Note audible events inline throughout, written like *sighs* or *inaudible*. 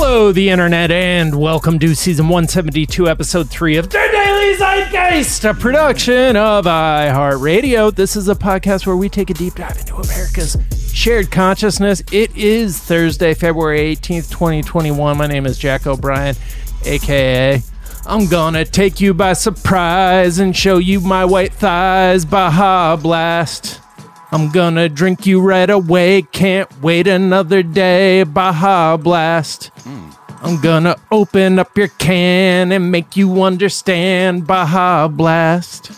Hello, the internet, and welcome to season 172, episode 3 of The Daily Zeitgeist, a production of iHeartRadio. This is a podcast where we take a deep dive into America's shared consciousness. It is Thursday, February 18th, 2021. My name is Jack O'Brien, aka I'm gonna take you by surprise and show you my white thighs, Baja Blast. I'm gonna drink you right away. Can't wait another day. Baja Blast. I'm gonna open up your can and make you understand. Baja Blast.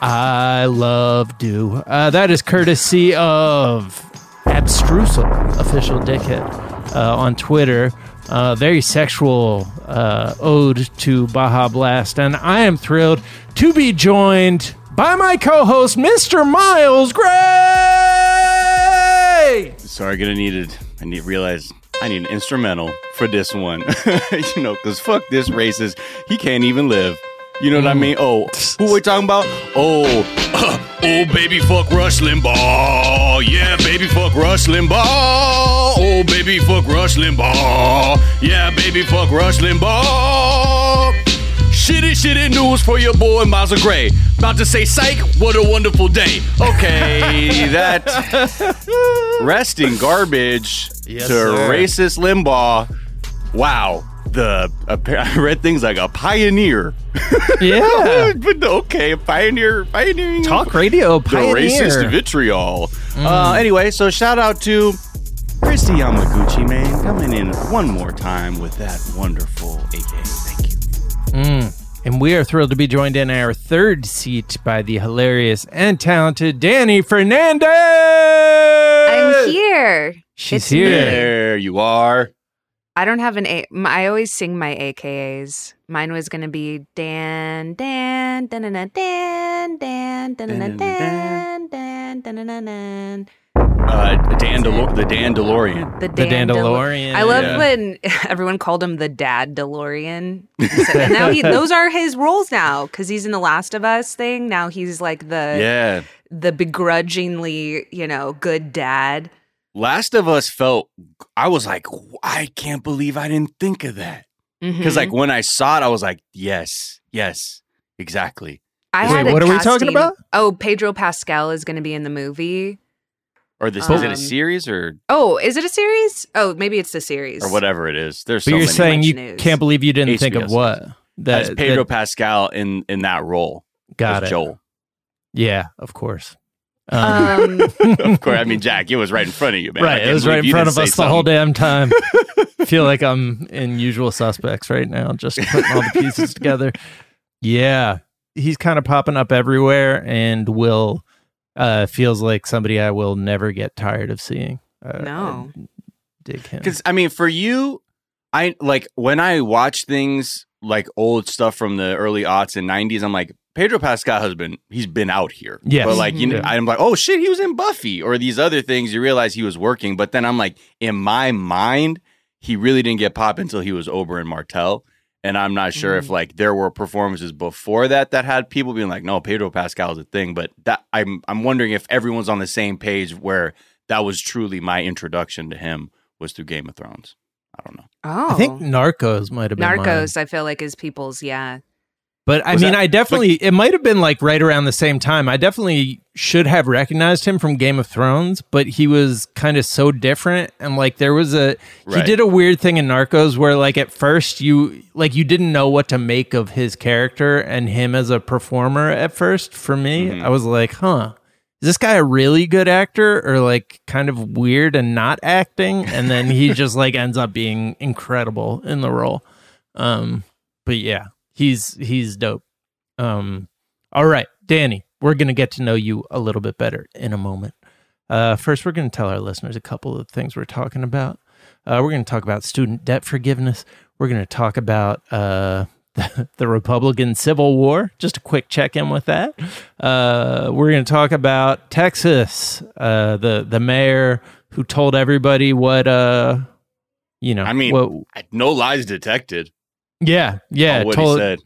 I love do. Uh, that is courtesy of Abstrusal, official dickhead, uh, on Twitter. Uh, very sexual uh, ode to Baja Blast, and I am thrilled to be joined by my co-host, Mr. Miles Gray. Sorry, gonna need it. I need realize I need an instrumental for this one. *laughs* you know, because fuck this racist. He can't even live. You know what I mm. mean? Oh, who we talking about? Oh, *laughs* oh, baby, fuck Rush Limbaugh. Yeah, baby, fuck Rush Limbaugh. Oh, baby, fuck Rush Limbaugh. Yeah, baby, fuck Rush Limbaugh. Shitty, shitty news for your boy Miles Gray. About to say, psych, what a wonderful day. Okay, *laughs* that resting garbage Yes, to sir. racist Limbaugh. Wow. The *laughs* I read things like a pioneer. Yeah. *laughs* but okay, a pioneer, pioneering Talk radio pioneer. the racist vitriol. Uh, anyway, so shout out to Kristi Yamaguchi, man, coming in one more time with that wonderful AK. Thank you. And we are thrilled to be joined in our third seat by the hilarious and talented Dani Fernandez. I'm here. She's It's here. me. There you are. I don't have an A. m- I always sing my AKAs. Mine was gonna be Dan, Dan, Dan, Dan, Dan, Dan, Dan, Dan, Dan, Dan, Dan, Dan, Dan. Uh, Dan DeLo- the Dan DeLorean. The The Dan Delo- Dandalorian. I love Yeah. when *laughs* everyone called him the Dad DeLorean. *laughs* and now he, those are his roles now because he's in the Last of Us thing. Now he's like the Yeah. the begrudgingly, you know, good dad. Last of Us felt, I was like, I can't believe I didn't think of that. Because, Mhm. like, when I saw it, I was like, yes, yes, exactly. I Wait, had a what are we talking about? Oh, Pedro Pascal is going to be in the movie. Or this is it Um, a series or Oh, is it a series? Oh, maybe it's the series. or whatever it is. There's But so you're many. saying you news. can't believe you didn't think of what? That, as Pedro that- Pascal in in that role. got as it. Joel. Yeah, of course. Um, Um, *laughs* of course, I mean *laughs* Jack. It was right in front of you, man. Right, it was right in front of us say the whole damn time. *laughs* feel like I'm in usual suspects right now, just putting all the pieces together. Yeah, he's kind of popping up everywhere, and will uh, feels like somebody I will never get tired of seeing. Uh, No. I dig him. Because I mean, for you, I like when I watch things like old stuff from the early aughts and '90s. I'm like, Pedro Pascal has been he's been out here. Yeah. but like you know, Yeah. I'm like, oh shit, he was in Buffy or these other things. You realize he was working, but then I'm like, in my mind, he really didn't get pop until he was Oberyn Martell. And I'm not sure if Mhm. like there were performances before that that had people being like, no, Pedro Pascal is a thing. But that I'm I'm wondering if everyone's on the same page where that was truly my introduction to him was through Game of Thrones. I don't know. oh, I think Narcos might have been mine. Narcos. I feel like is people's. Yeah. But I Was mean, that- I definitely, it might have been like right around the same time. I definitely should have recognized him from Game of Thrones, but he was kind of so different. And like, there was a, he did a weird thing in Narcos where like at first you, like, you didn't know what to make of his character and him as a performer at first. For me, Mhm. I was like, huh. Is this guy a really good actor or like kind of weird and not acting? And then he *laughs* just like ends up being incredible in the role. Um, but yeah, he's he's dope. Um, all right, Dani, we're gonna get to know you a little bit better in a moment. Uh, first, we're gonna tell our listeners a couple of things we're talking about. Uh, we're gonna talk about student debt forgiveness. We're gonna talk about uh, the, *laughs* the Republican Civil War. Just a quick check in with that. Uh, we're gonna talk about Texas. Uh, the the mayor who told everybody what uh, you know. I mean, what, No lies detected. Yeah, yeah. what told, he said.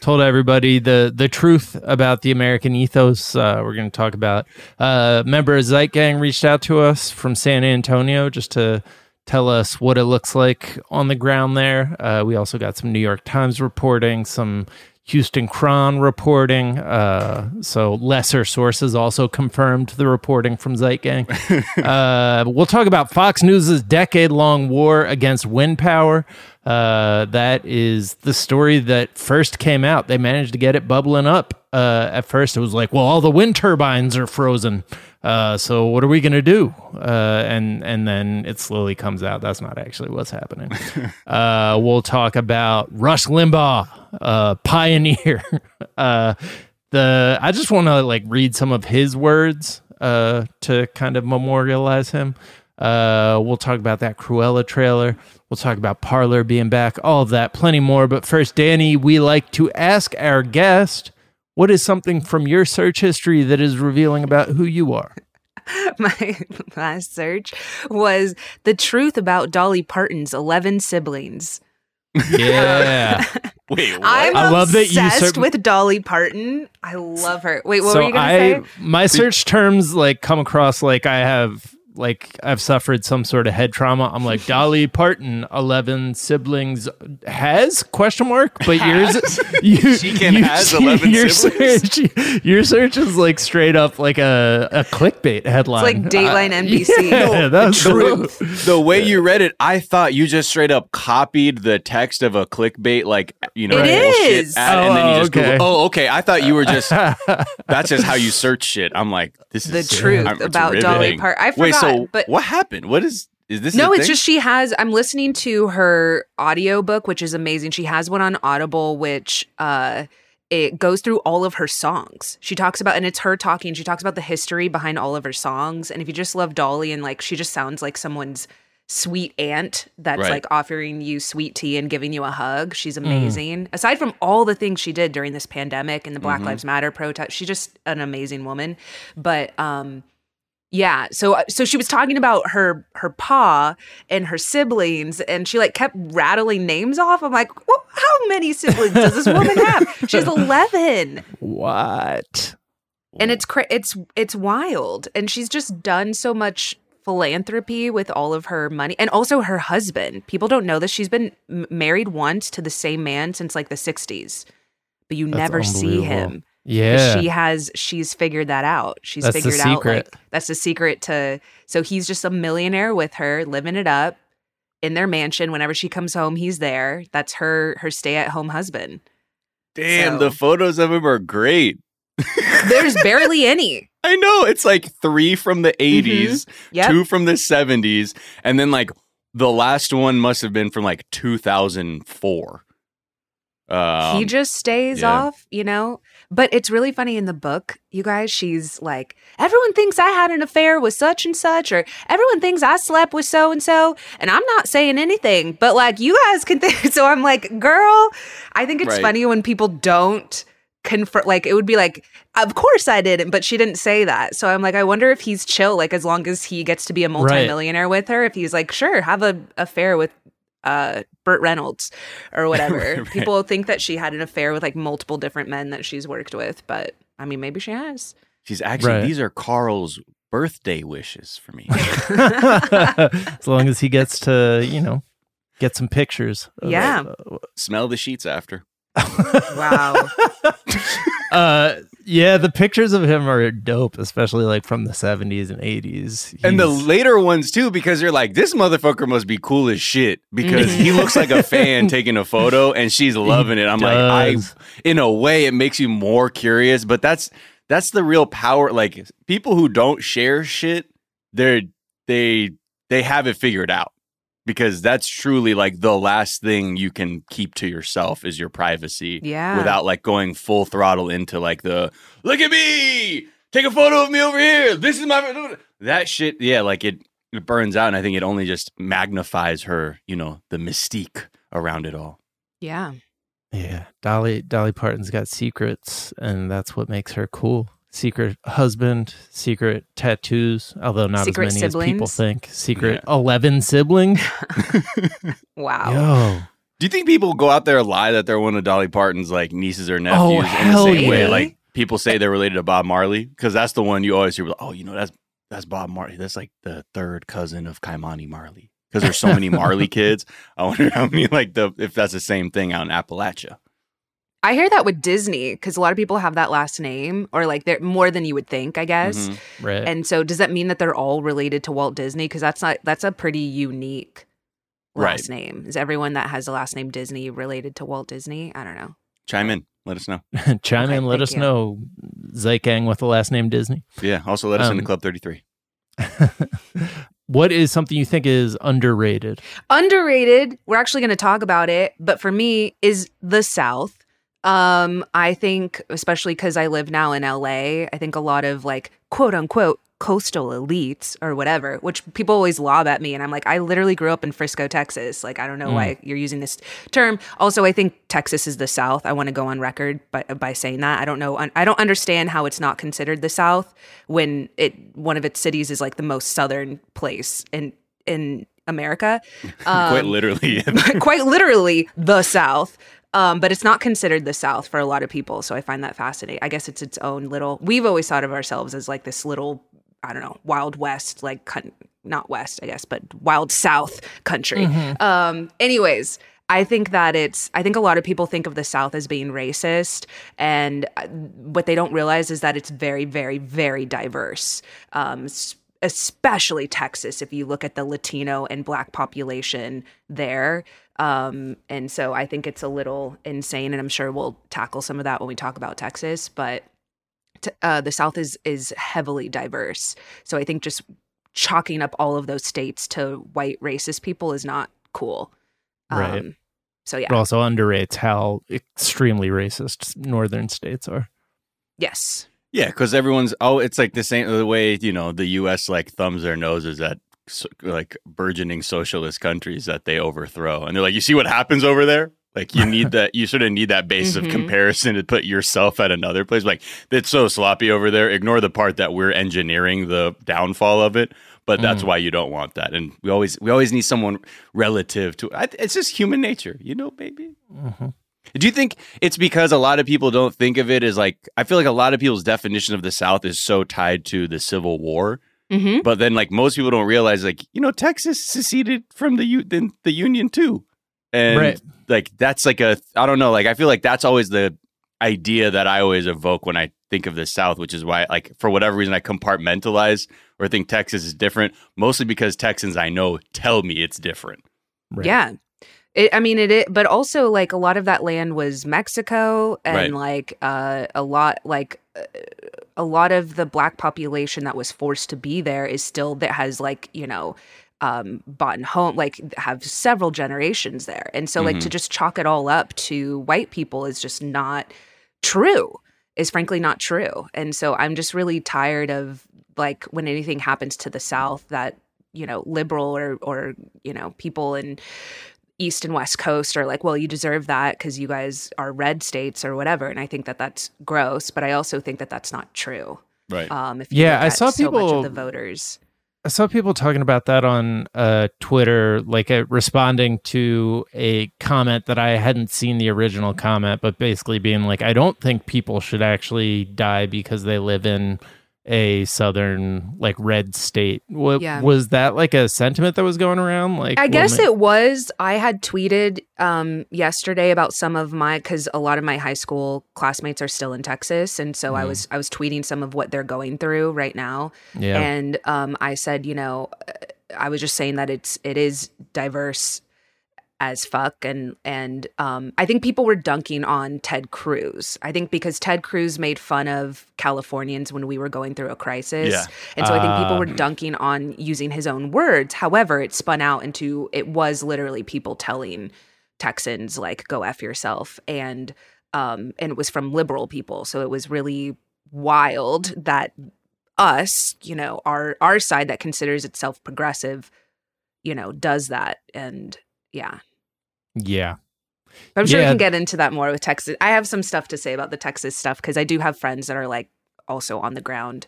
told everybody the the truth about the American ethos. Uh, we're going to talk about. Uh, member of Zeitgang reached out to us from San Antonio just to tell us what it looks like on the ground there. Uh, we also got some New York Times reporting, some Houston Chron reporting. Uh, so lesser sources also confirmed the reporting from Zeitgang. *laughs* uh, we'll talk about Fox News' decade long war against wind power. Uh, that is the story that first came out. They managed to get it bubbling up. Uh, at first, it was like, well, all the wind turbines are frozen. Uh, so what are we gonna do? Uh, and and then it slowly comes out that's not actually what's happening. *laughs* uh, we'll talk about Rush Limbaugh, uh, pioneer. *laughs* uh, the I just want to like read some of his words uh, to kind of memorialize him. Uh, we'll talk about that Cruella trailer. We'll talk about Parler being back, all of that, plenty more. But first, Dani, we like to ask our guest what is something from your search history that is revealing about who you are? *laughs* My last search was the truth about Dolly Parton's 11 siblings. Yeah. *laughs* Wait, what? I'm I love that you obsessed ser- with Dolly Parton. I love her. Wait, what so were you going I to say? my search terms like come across like I have like I've suffered some sort of head trauma. I'm like *laughs* Dolly Parton, eleven siblings has question mark, but yours *laughs* you, She can has 11 your siblings? Search, your search is like straight up like a, a clickbait headline. It's like Dateline Uh, NBC. Yeah, *laughs* that's the, the way you read it, I thought you just straight up copied the text of a clickbait, like you know, It bullshit is. ad, and then Oh, you just okay. Google, oh, okay. I thought you were just that's just how you search shit. I'm like, this is The is truth I'm- it's about Dolly. Parton. I Wait, so forgot, but- what happened? What is is this? No, it's thing? just she has I'm listening to her audiobook which is amazing. She has one on Audible which uh it goes through all of her songs. She talks about and it's her talking. She talks about the history behind all of her songs and if you just love Dolly and like she just sounds like someone's sweet aunt that's Right. like offering you sweet tea and giving you a hug. She's amazing. Aside from all the things she did during this pandemic and the Black Lives Matter protest, she's just an amazing woman. But um yeah, so uh, so she was talking about her her pa and her siblings, and she like kept rattling names off. I'm like, well, how many siblings does this woman have? *laughs* She's eleven, what? and it's cra- it's it's wild. And she's just done so much philanthropy with all of her money, and also her husband. People don't know this. She's been m- married once to the same man since like the '60s, but you That's never see him. Yeah. She has she's figured that out. She's That's the figured out like secret. that's the secret to so he's just a millionaire with her, living it up in their mansion. Whenever she comes home, he's there. That's her her stay at home husband. damn. so- The photos of him are great. *laughs* There's barely any. I know it's like three from the 80s, Yep. two from the 70s, and then like the last one must have been from like 2004. Um, he just stays yeah. off, you know? But it's really funny in the book, you guys, she's like, everyone thinks I had an affair with such and such, or everyone thinks I slept with so and so, and I'm not saying anything, but like, you guys can think. *laughs* So I'm like, girl, I think it's Right. funny when people don't confirm, like, it would be like, of course I didn't, but she didn't say that. So I'm like, I wonder if he's chill, like, as long as he gets to be a multimillionaire with her, if he's like, sure, have a affair with uh Burt Reynolds or *laughs* whatever. Right. People think that she had an affair with like multiple different men that she's worked with, but I mean maybe she has. She's actually, Right. these are Carl's birthday wishes for me. *laughs* *laughs* as long as he gets to, you know, get some pictures. of Yeah. it. Smell the sheets after. Wow. Uh, yeah, the pictures of him are dope, especially like from the 70s and 80s. And the later ones too, because you're like, this motherfucker must be cool as shit because he looks like a fan taking a photo and she's loving it. I'm like, I, in a way, it makes you more curious, but that's that's the real power. Like people who don't share shit, they're they they have it figured out because that's truly like the last thing you can keep to yourself is your privacy Yeah. without like going full throttle into like the look at me take a photo of me over here this is my that shit yeah like it it burns out and i think it only just magnifies her you know the mystique around it all yeah. yeah, Dolly Dolly Parton's got secrets, and that's what makes her cool. Secret husband, secret tattoos, although not Secret as many as people think. Secret 11 sibling. *laughs* Wow. Yo. do you think people go out there and lie that they're one of dolly parton's like nieces or nephews Oh, in the hell same way like people say they're related to bob marley because that's the one you always hear oh you know that's that's bob marley that's like the third cousin of Ky-Mani marley because there's so many Marley *laughs* kids. I wonder how many like the if that's the same thing out in Appalachia. I hear that with Disney because a lot of people have that last name, or like they're more than you would think, I guess. Mhm. Right. And so, does that mean that they're all related to Walt Disney? Because that's not that's a pretty unique last name. Is everyone that has the last name Disney related to Walt Disney? I don't know. Chime in. Let us know. *laughs* Chime Okay, in, let us you. know. Zeitgang with the last name Disney. Yeah. Also, let us into Um, Club 33. *laughs* what is something you think is underrated? Underrated. We're actually going to talk about it, but for me, is the South. Um, I think, especially because I live now in LA, I think a lot of like quote unquote coastal elites or whatever, which people always lob at me. And I'm like, I literally grew up in Frisco, Texas. Like, I don't know why you're using this term. Also, I think Texas is the South. I want to go on record by, by saying that. I don't know. I don't understand how it's not considered the South when it one of its cities is like the most southern place in in America. *laughs* Quite Um, literally. *laughs* quite literally the South. Um, but it's not considered the South for a lot of people. So I find that fascinating. I guess it's its own little, we've always thought of ourselves as like this little, I don't know, Wild West, like, not West, I guess, but Wild South country. Um, anyways, I think that it's, I think a lot of people think of the South as being racist. And uh, what they don't realize is that it's very, very, very diverse. Um, especially Texas, if you look at the Latino and Black population there. Um, and so I think it's a little insane, and I'm sure we'll tackle some of that when we talk about Texas. But t- uh, the South is is heavily diverse, so I think just chalking up all of those states to white racist people is not cool. Right. Um, so yeah, It also underrates how extremely racist northern states are. yes, Yeah, because everyone's oh, it's like the same the way you know the U.S. like thumbs their noses at so, like burgeoning socialist countries that they overthrow, and they're like, you see what happens over there. Like you need that, you sort of need that base Mhm. of comparison to put yourself at another place. Like it's so sloppy over there. Ignore the part that we're engineering the downfall of it, but that's Mm. why you don't want that. And we always we always need someone relative to. It's just human nature, you know, baby. Mhm. Do you think it's because a lot of people don't think of it as like I feel like a lot of people's definition of the South is so tied to the Civil War, hmm but then like most people don't realize like you know Texas seceded from the U- the, the Union too, and Right. like that's like a I don't know like I feel like that's always the idea that I always evoke when I think of the South, which is why like for whatever reason I compartmentalize or think Texas is different, mostly because Texans I know tell me it's different. Right. Yeah. It, I mean, it, it, but also like a lot of that land was Mexico, and Right. like uh, a lot, like uh, a lot of the black population that was forced to be there is still that has like you know um bought and home like have several generations there. And so like to just chalk it all up to white people is just not true is frankly not true. And so i'm just really tired of like when anything happens to the south that you know liberal or or you know people in east and west coast are like well you deserve that because you guys are red states or whatever. And i think that that's gross but i also think that that's not true. Right. um if you Yeah, I at saw so much people- of the voters. I saw people talking about that on uh, Twitter, like uh, responding to a comment that I hadn't seen the original comment, but basically being like, I don't think people should actually die because they live in a southern, like red state. What, Yeah. Was that like a sentiment that was going around? Like, I guess it was. I had tweeted um, yesterday about some of my because a lot of my high school classmates are still in Texas, and so I Mhm. was I was tweeting some of what they're going through right now, Yeah. and um, I said, you know, uh, I was just saying that it's it is diverse as fuck and and um I think people were dunking on Ted Cruz. I think because Ted Cruz made fun of Californians when we were going through a crisis. Yeah. And so I think people Ah. were dunking on using his own words. However, it spun out into it was literally people telling Texans like go f yourself and um and it was from liberal people. So it was really wild that us, you know, our our side that considers itself progressive, you know, does that and yeah. Yeah. But I'm sure Yeah. we can get into that more with Texas. I have some stuff to say about the Texas stuff because I do have friends that are like also on the ground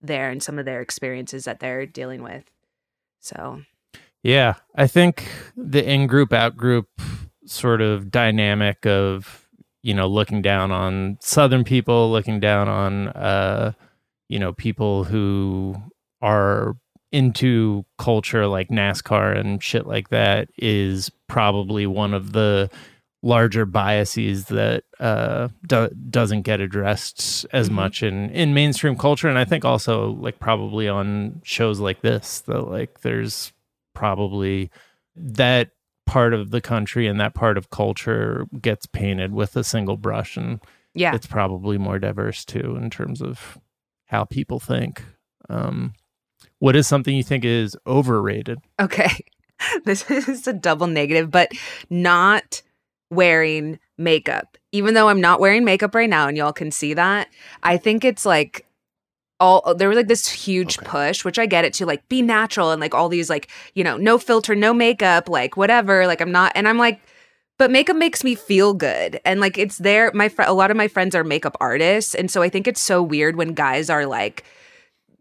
there and some of their experiences that they're dealing with. So Yeah, I think the in group out group sort of dynamic of you know looking down on southern people, looking down on uh you know people who are into culture like NASCAR and shit like that is probably one of the larger biases that uh, do- doesn't get addressed as Mhm. much in in mainstream culture, and I think also like probably on shows like this that like there's probably that part of the country and that part of culture gets painted with a single brush and Yeah. it's probably more diverse too in terms of how people think um what is something you think is overrated Okay. *laughs* This is a double negative, but not wearing makeup. Even though I'm not wearing makeup right now and y'all can see that, I think it's like all there was like this huge Okay. push, which I get it to like be natural and like all these like, you know, no filter, no makeup, like whatever. Like I'm not and I'm like but makeup makes me feel good and like it's there my fr- a lot of my friends are makeup artists and so i think it's so weird when guys are like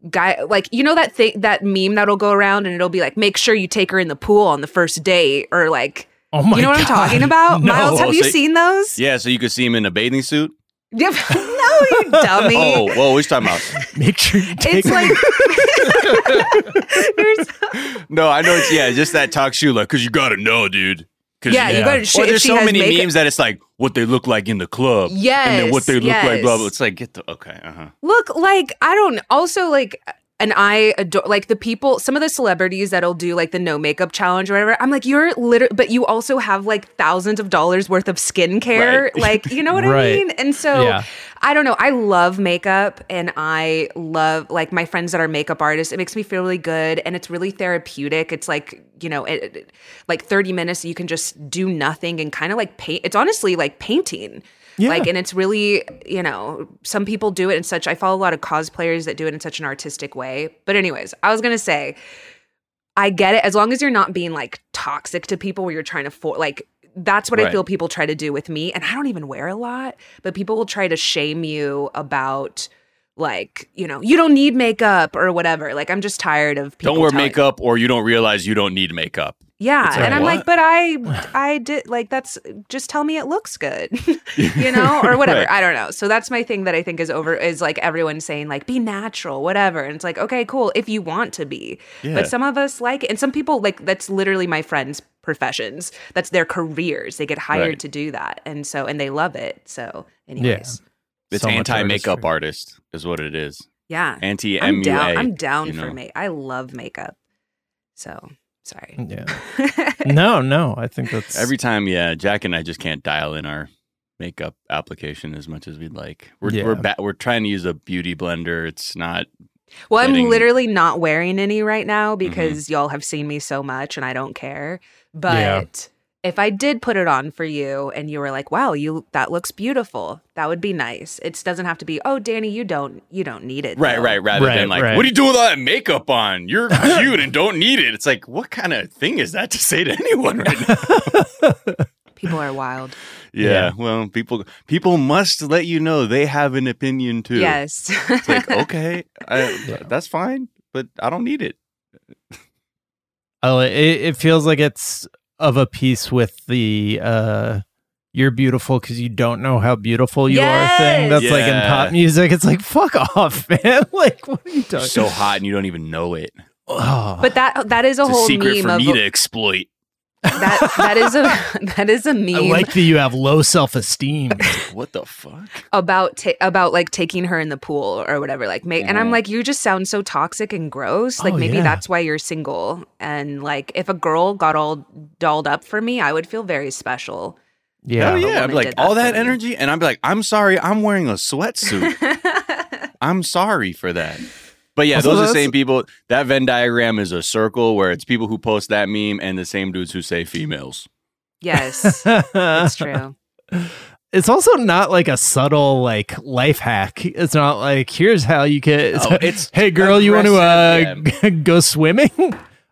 guy like you know that thing that meme that'll go around and it'll be like make sure you take her in the pool on the first date or like oh my you know what i'm talking about *laughs* no. miles have Oh, you seen those Yeah, so you could see him in a bathing suit. Yep. *laughs* no you *laughs* dummy Oh, whoa, what you talking about? make sure you take it's like so- No, I know it's yeah, just that talk shoe like because you gotta know, dude. 'Cause yeah, you- you Yeah. sh- Or there's so many makeup- memes that it's like what they look like in the club. yes and then what they look like, blah blah. yes. It's like get the okay, uh huh. Look, like I don't also like and I adore like the people some of the celebrities that'll do like the no makeup challenge or whatever. I'm like, you're literally but you also have like thousands of dollars worth of skincare. Right. *laughs* Like, you know what Right. I mean? And so Yeah. I don't know. I love makeup and I love like my friends that are makeup artists. It makes me feel really good and it's really therapeutic. It's like, you know, it, it- like 30 minutes you can just do nothing and kind of like paint. It's honestly like painting. Yeah. Like, and it's really, you know, some people do it in such, I follow a lot of cosplayers that do it in such an artistic way. But, anyways, I was going to say, I get it as long as you're not being like toxic to people where you're trying to for like that's what I feel people try to do with me and I don't even wear a lot but people will try to shame you about like you know you don't need makeup or whatever like I'm just tired of people Don't wear telling- makeup or you don't realize you don't need makeup. Yeah like, and I'm what? like but I I did like that's just tell me it looks good *laughs* you know *laughs* or whatever Right. I don't know so that's my thing that I think is over is like everyone saying like be natural whatever and it's like okay cool if you want to be Yeah. but some of us like. And some people like that's literally my friends' professions. That's their careers. They get hired Right. to do that. And so and they love it. So anyways. It's So anti makeup artist is what it is. Yeah. Anti I'm down. MUA. I'm down for know. make I love makeup. So sorry. yeah *laughs* no no i think that's Every time, yeah, Jack and I just can't dial in our makeup application as much as we'd like. We're Yeah. we're ba- we're trying to use a beauty blender. It's not. well, I'm literally not wearing any right now Mm-hmm. because y'all have seen me so much and I don't care. But Yeah. If I did put it on for you and you were like, "Wow, you that looks beautiful." That would be nice. It doesn't have to be, "Oh, Dani, you don't you don't need it." Right, though." right. Rather Right, than like, right. what are you doing with all that makeup on? You're *laughs* cute and don't need it. It's like, what kind of thing is that to say to *laughs* anyone right now? *laughs* People are wild. Yeah, Yeah. well, people people must let you know they have an opinion too. Yes. It's like, okay, I, Yeah. that's fine, but I don't need it. Oh, it, it feels like it's of a piece with the uh you're beautiful because you don't know how beautiful you are thing. Yes! That's like in pop music. It's like fuck *laughs* off, man. *laughs* like what are you You're talking? so hot and you don't even know it. Oh. but that that is a It's a whole secret meme for of me to exploit. That that is a *laughs* that is a meme I like that you have low self esteem. *laughs* What the fuck? about ta- about like taking her in the pool or whatever like make and I'm like you just sound so toxic and gross like Oh, maybe yeah. that's why you're single and like if a girl got all dolled up for me I would feel very special yeah. Hell yeah! I'd be like, did that all for that me. energy, and I'd be like, I'm sorry, I'm wearing a sweatsuit. *laughs* I'm sorry for that. But yeah, Also, those are the same people. That Venn diagram is a circle where it's people who post that meme and the same dudes who say females. yes it's *laughs* true It's also not like a subtle like life hack. It's not like here's how you can. Oh, *laughs* it's hey girl, you want to uh, aggressive, *laughs* go swimming?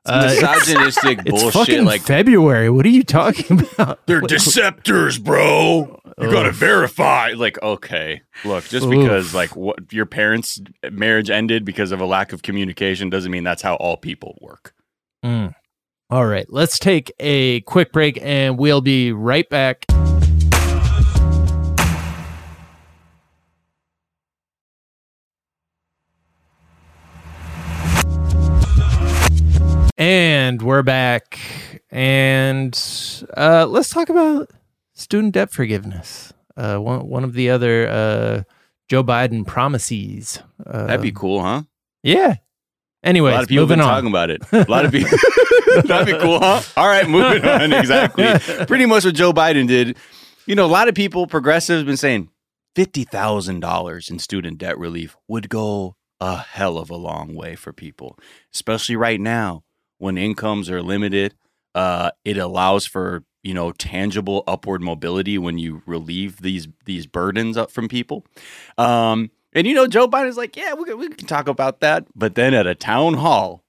Uh, it's- Misogynistic *laughs* it's bullshit. fucking Like February. What are you talking *laughs* about? they're Like, deceptors, bro. You gotta verify. Like, okay, look, just Oof. because like what your parents' marriage ended because of a lack of communication doesn't mean that's how all people work. Mm. All right, let's take a quick break and we'll be right back. And we're back. And uh, let's talk about student debt forgiveness. Uh, one, one of the other uh, Joe Biden promises. Uh, That'd be cool, huh? Yeah. Anyway, a lot of people have been on. talking about it. A lot of people. *laughs* That'd be cool, huh? All right, moving on. *laughs* Exactly. Pretty much what Joe Biden did. You know, a lot of people, progressives, have been saying fifty thousand dollars in student debt relief would go a hell of a long way for people, especially right now when incomes are limited. Uh, it allows for you know tangible upward mobility when you relieve these these burdens up from people. Um, and you know, Joe Biden's like, yeah, we can, we can talk about that. But then at a town hall,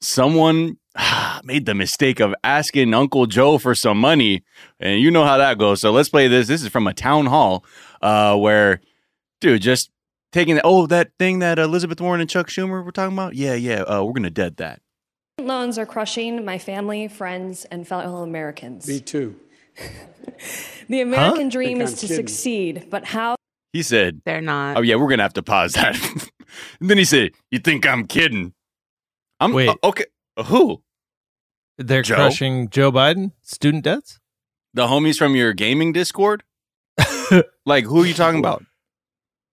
someone *sighs* made the mistake of asking Uncle Joe for some money, and you know how that goes. So let's play this. This is from a town hall uh, where, dude, just taking the oh that thing that Elizabeth Warren and Chuck Schumer were talking about. Yeah, yeah, uh, we're gonna dead that. Loans are crushing my family, friends, and fellow Americans. Me too. *laughs* The American Huh? dream is to kidding. succeed, but how He said, They're not. "Oh yeah, we're gonna have to pause that." *laughs* and then he said, "You think I'm kidding?" I'm Wait. uh, okay. Who? They're Joe? crushing Joe Biden student debts. The homies from your gaming Discord? *laughs* like, who are you talking about?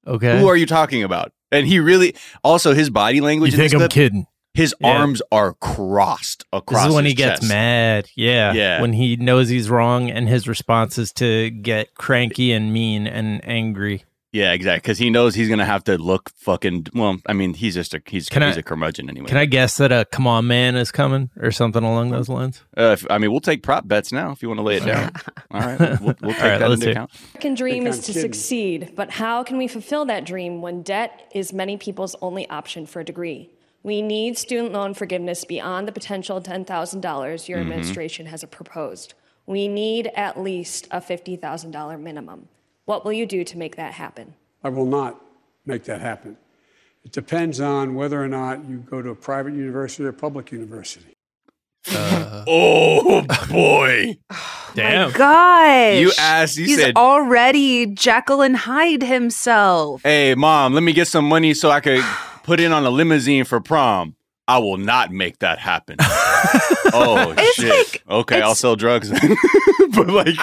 Okay, Who are you talking about? And he really also his body language. in think I'm clip, kidding? His Yeah. arms are crossed across. This is when his he gets chest. mad. Yeah, Yeah. When he knows he's wrong, and his response is to get cranky and mean and angry. Yeah, exactly. Because he knows he's gonna have to look fucking. Well, I mean, he's just a he's Can he's I- a curmudgeon anyway. Can I guess that a "Come on, man" is coming or something along those lines? Uh, if, I mean, we'll take prop bets now if you want to lay it down. *laughs* All right, we'll, we'll, we'll take All right, that into hear. account. American dream is to kidding. succeed, but how can we fulfill that dream when debt is many people's only option for a degree? We need student loan forgiveness beyond the potential $10,000 your mm-hmm. administration has proposed. We need at least a $50,000 minimum. What will you do to make that happen? I will not make that happen. It depends on whether or not you go to a private university or a public university. Uh. *laughs* Oh boy! *sighs* Damn. Gosh. You asked. You He's said, already Jekyll and Hyde himself. "Hey, mom, let me get some money so I could *sighs* put in on a limousine for prom." I will not make that happen. *laughs* oh It's shit! like- okay, I'll sell drugs. *laughs* but like,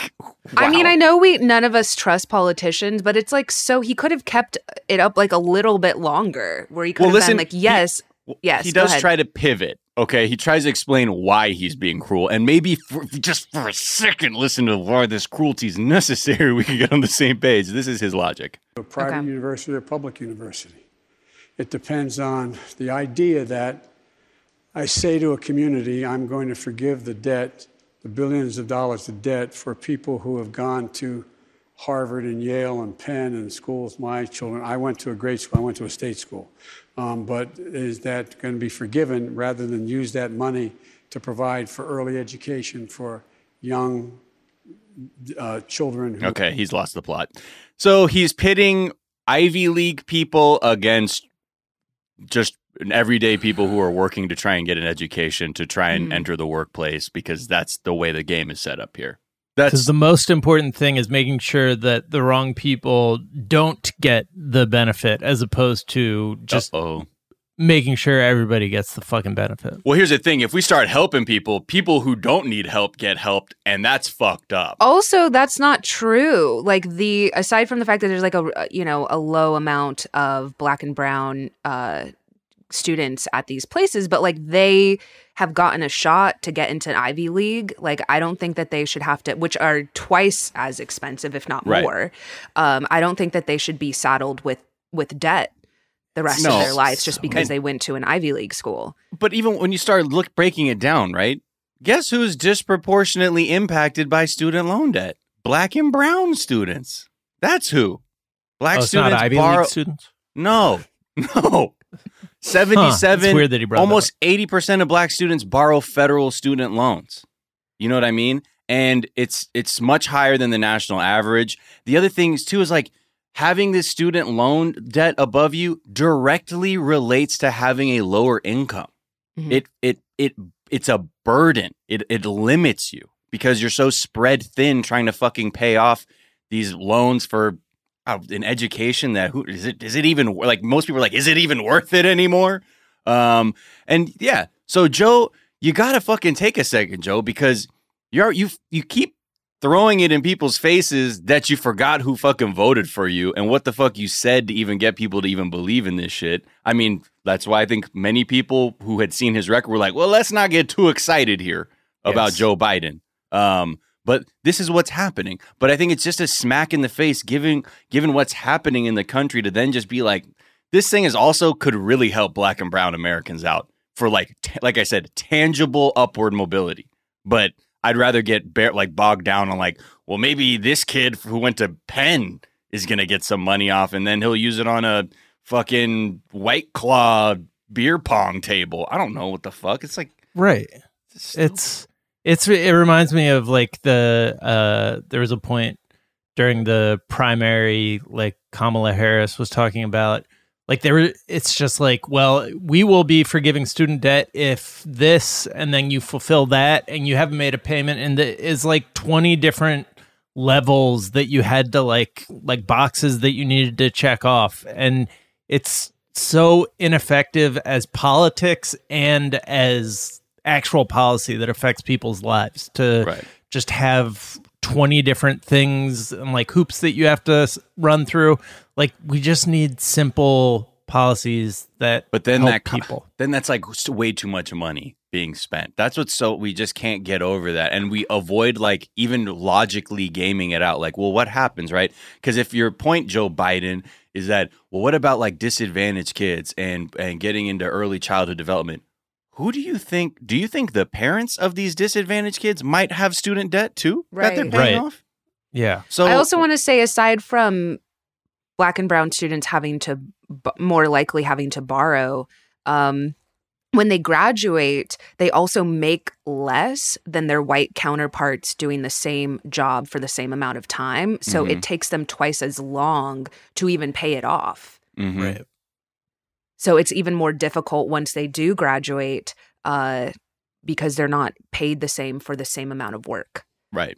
I mean. I know we none of us trust politicians, but it's like so he could have kept it up like a little bit longer, where he could Well, have listen, been like, he- yes, yes. he does ahead. try to pivot. Okay, he tries to explain why he's being cruel, and maybe for, just for a second, listen to why this cruelty is necessary. *laughs* We can get on the same page. This is his logic. A private Okay. university or public university. It depends on the idea that I say to a community, I'm going to forgive the debt, the billions of dollars of debt for people who have gone to Harvard and Yale and Penn and schools. My children, I went to a great school, I went to a state school. Um, but is that going to be forgiven rather than use that money to provide for early education for young uh, children who Okay, he's lost the plot. So he's pitting Ivy League people against just everyday people who are working to try and get an education to try and Mhm. enter the workplace because that's the way the game is set up here. Because That's the most important thing is making sure that the wrong people don't get the benefit, as opposed to just oh. Making sure everybody gets the fucking benefit. Well, here's the thing: if we start helping people, people who don't need help get helped, and that's fucked up. Also, that's not true. Like the aside from the fact that there's like a you know a low amount of black and brown uh, students at these places, but like they have gotten a shot to get into an Ivy League. Like I don't think that they should have to, which are twice as expensive, if not Right. more. Um, I don't think that they should be saddled with with debt the rest No. of their lives just because And- they went to an Ivy League school. But even when you start look breaking it down, right? Guess who's disproportionately impacted by student loan debt? Black and brown students. That's who. Black Oh, it's students not Ivy borrow. League students. No, *laughs* no. Seventy-seven. it's weird that he brought almost eighty percent of black students borrow federal student loans. You know what I mean? And it's it's much higher than the national average. The other thing is too is like having this student loan debt above you directly relates to having a lower income. Mhm. It it it it's a burden. It it limits you because you're so spread thin trying to fucking pay off these loans for uh, an education that who is it is it even like most people are like is it even worth it anymore? Um and yeah, so Joe you gotta fucking take a second, Joe, because you're you you keep throwing it in people's faces that you forgot who fucking voted for you and what the fuck you said to even get people to even believe in this shit. I mean, that's why I think many people who had seen his record were like, well, let's not get too excited here about Yes. Joe Biden. Um, but this is what's happening. But I think it's just a smack in the face, given given what's happening in the country, to then just be like, this thing is also could really help Black and Brown Americans out for like, t- like I said, tangible upward mobility. But I'd rather get bare, like bogged down on like, well, maybe this kid who went to Penn is gonna get some money off, and then he'll use it on a fucking White Claw beer pong table. I don't know what the fuck. It's like Right. It's it's it reminds me of like the uh there was a point during the primary like Kamala Harris was talking about like there it's just like well we will be forgiving student debt if this and then you fulfill that and you haven't made a payment and the is like 20 different levels that you had to like like boxes that you needed to check off and it's so ineffective as politics and as actual policy that affects people's lives to Right. just have 20 different things and like hoops that you have to run through like we just need simple policies that But then help that co- people then that's like way too much money being spent. That's what's so we just can't get over that, and we avoid like even logically gaming it out. Like, well, what happens, right? Because if your point, Joe Biden, is that well, what about like disadvantaged kids and and getting into early childhood development? Who do you think? Do you think the parents of these disadvantaged kids might have student debt too that they're Right. paying Right. off? yeah So I also want to say, aside from black and brown students having to b- more likely having to borrow, um, when they graduate, they also make less than their white counterparts doing the same job for the same amount of time. So Mhm. it takes them twice as long to even pay it off. Mhm. right So it's even more difficult once they do graduate uh, because they're not paid the same for the same amount of work. Right.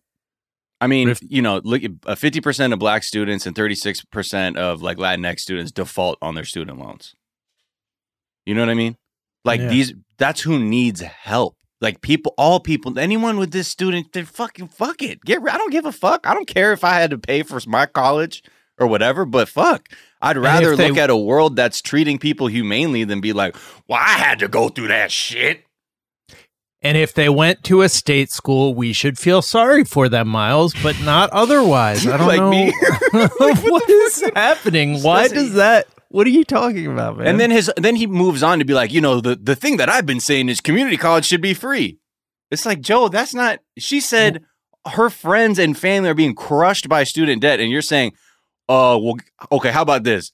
I mean, you know, look, uh, fifty percent of Black students and thirty six percent of like Latinx students default on their student loans. You know what I mean? Like Yeah. these, that's who needs help. Like people, all people, anyone with this student, they fucking fuck it. Get, I don't give a fuck. I don't care if I had to pay for my college or whatever. But fuck, I'd rather they- look at a world that's treating people humanely than be like, well, I had to go through that shit. And if they went to a state school we should feel sorry for them miles but not otherwise *laughs* i don't Like know me. *laughs* what is happening why Listen. does that what are you talking about man And then his then he moves on to be like, you know, the the thing that I've been saying is community college should be free. It's like, Joe, that's not she said her friends and family are being crushed by student debt and you're saying, "Uh, well okay, how about this?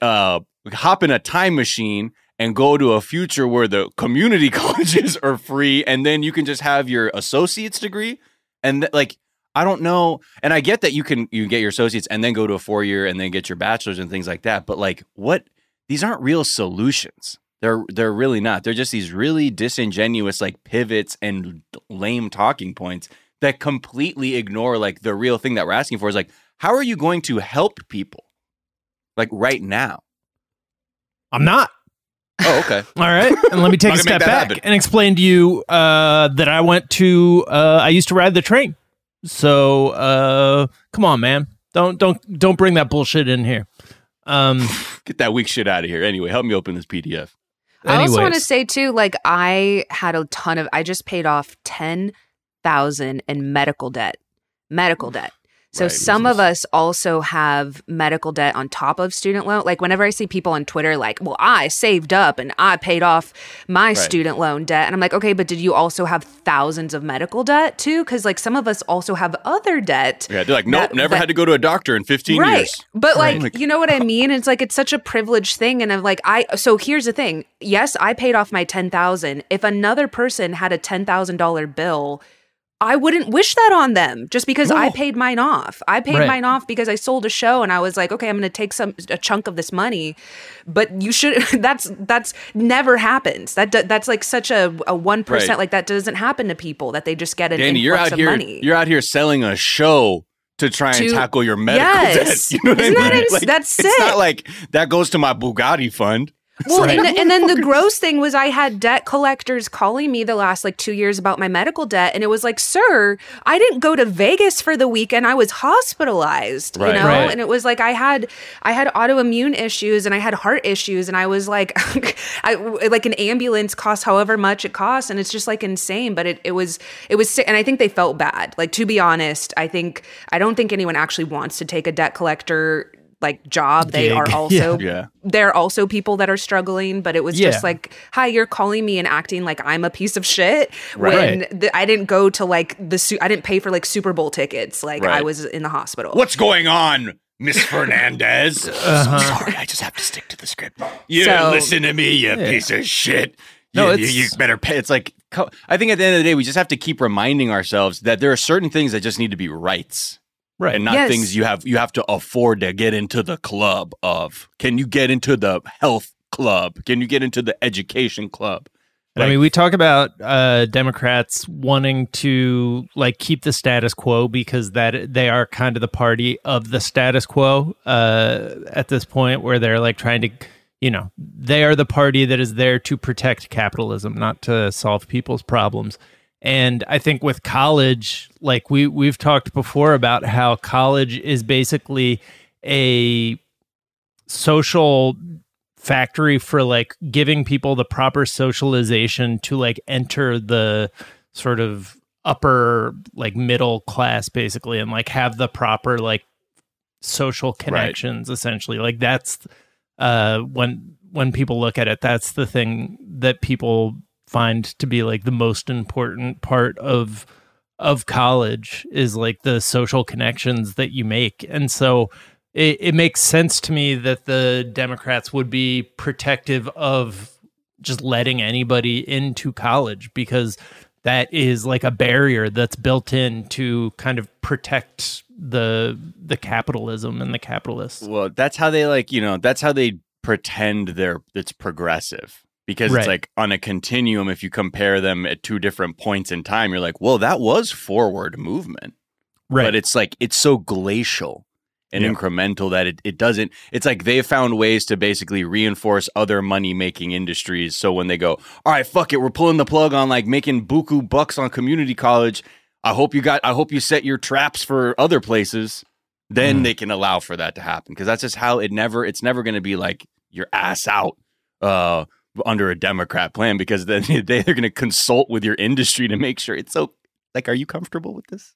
Uh hop in a time machine and go to a future where the community *laughs* colleges are free and then you can just have your associate's degree and th- like I don't know. And I get that you can you can get your associates and then go to a four year and then get your bachelor's and things like that. But like what these aren't real solutions. They're they're really not. They're just these really disingenuous like pivots and lame talking points that completely ignore like the real thing that we're asking for is like how are you going to help people like right now? i'm not Oh, okay. *laughs* All right, and let me take a step back happen. and explain to you uh, that I went to. Uh, I used to ride the train, so uh, come on, man, don't don't don't bring that bullshit in here. Um, *sighs* Get that weak shit out of here. Anyway, help me open this PDF. I also want to say too, like I had a ton of. I just paid off ten thousand in medical debt. Medical debt. So Right, some of us also have medical debt on top of student loan. Like whenever I see people on Twitter, like, "Well, I saved up and I paid off my student loan debt," and I'm like, "Okay, but did you also have thousands of medical debt too? Because like some of us also have other debt." Yeah, they're like, nope, That- never that- had to go to a doctor in 15 right years. but like Right. you know what i *laughs* mean it's like it's such a privileged thing and i'm like i so here's the thing yes i paid off my 10000 if another person had a $10000 bill I wouldn't wish that on them just because I paid mine off. I paid Right. mine off because I sold a show and I was like, okay, I'm going to take some a chunk of this money. But you should *laughs* that's that's never happens. That that's like such a a 1% Right. like that doesn't happen to people that they just get an Dani, you're out of here. money. You're out here selling a show to try and To- tackle your medical Yes. debt. *laughs* You know what Isn't I that mean? ins- that's It's sick. not like that goes to my Bugatti fund. Well, and, and, then the gross thing was I had debt collectors calling me the last like two years about my medical debt, and it was like, "Sir, I didn't go to Vegas for the weekend. I was hospitalized." Right. You know, Right. and it was like I had I had autoimmune issues and I had heart issues, and I was like, *laughs* I like an ambulance costs however much it costs, and it's just like insane. But it it was it was sick, and I think they felt bad. Like to be honest, I think I don't think anyone actually wants to take a debt collector like job. They Gig. are *laughs* also Yeah. there are also people that are struggling, but it was Yeah. just like, hi, you're calling me and acting like I'm a piece of shit Right. when the, I didn't go to like the su- I didn't pay for like Super Bowl tickets. Like I was in the hospital. What's going on, Miss *laughs* Fernandez? *laughs* Uh-huh. Sorry, I just have to stick to the script. You So- listen to me, you piece of shit. No, you, you, it's- you better pay. It's like I think at the end of the day, we just have to keep reminding ourselves that there are certain things that just need to be rights. Right. and not Yes. things you have you have to afford to get into the club of. Can you get into the health club? Can you get into the education club? And I mean, we talk about uh, Democrats wanting to like keep the status quo because that they are kind of the party of the status quo uh, at this point, where they're like trying to, you know, they are the party that is there to protect capitalism, not to solve people's problems. And I think with college, like we we've talked before about how college is basically a social factory for like giving people the proper socialization to like enter the sort of upper like middle class basically and like have the proper like social connections essentially. Like that's uh when when people look at it that's the thing that people find to be like the most important part of of college is like the social connections that you make and so it, it makes sense to me that the democrats would be protective of just letting anybody into college because that is like a barrier that's built in to kind of protect the the capitalism and the capitalists Well, that's how they like, you know, that's how they pretend they're it's progressive. Because Right. it's like on a continuum, if you compare them at two different points in time, you're like, well, that was forward movement. right But it's like it's so glacial and Yeah. incremental that it, it doesn't it's like they found ways to basically reinforce other money making industries. So when they go, All right, fuck it, we're pulling the plug on like making buku bucks on community college. I hope you got I hope you set your traps for other places. Then Mm. they can allow for that to happen. Because that's just how it never it's never gonna be like your ass out uh under a Democrat plan because then *laughs* they're gonna consult with your industry to make sure it's so like are you comfortable with this?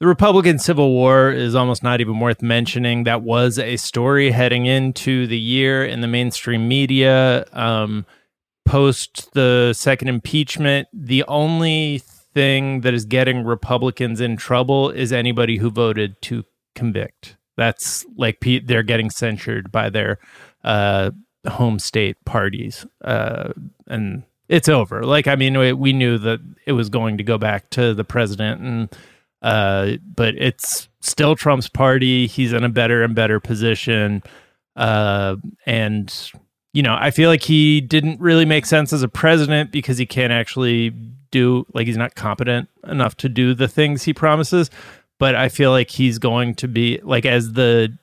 The Republican Civil War is almost not even worth mentioning. That was a story heading into the year in the mainstream media. Um, post the second impeachment, the only thing that is getting Republicans in trouble is anybody who voted to convict. That's like they're getting censured by their uh, home state parties, uh, and it's over. Like I mean, we, we knew that it was going to go back to the president and uh, but it's still Trump's party. He's in a better and better position. Uh, and, you know, I feel like he didn't really make sense as a president because he can't actually do, like, he's not competent enough to do the things he promises. But I feel like he's going to be, like, as the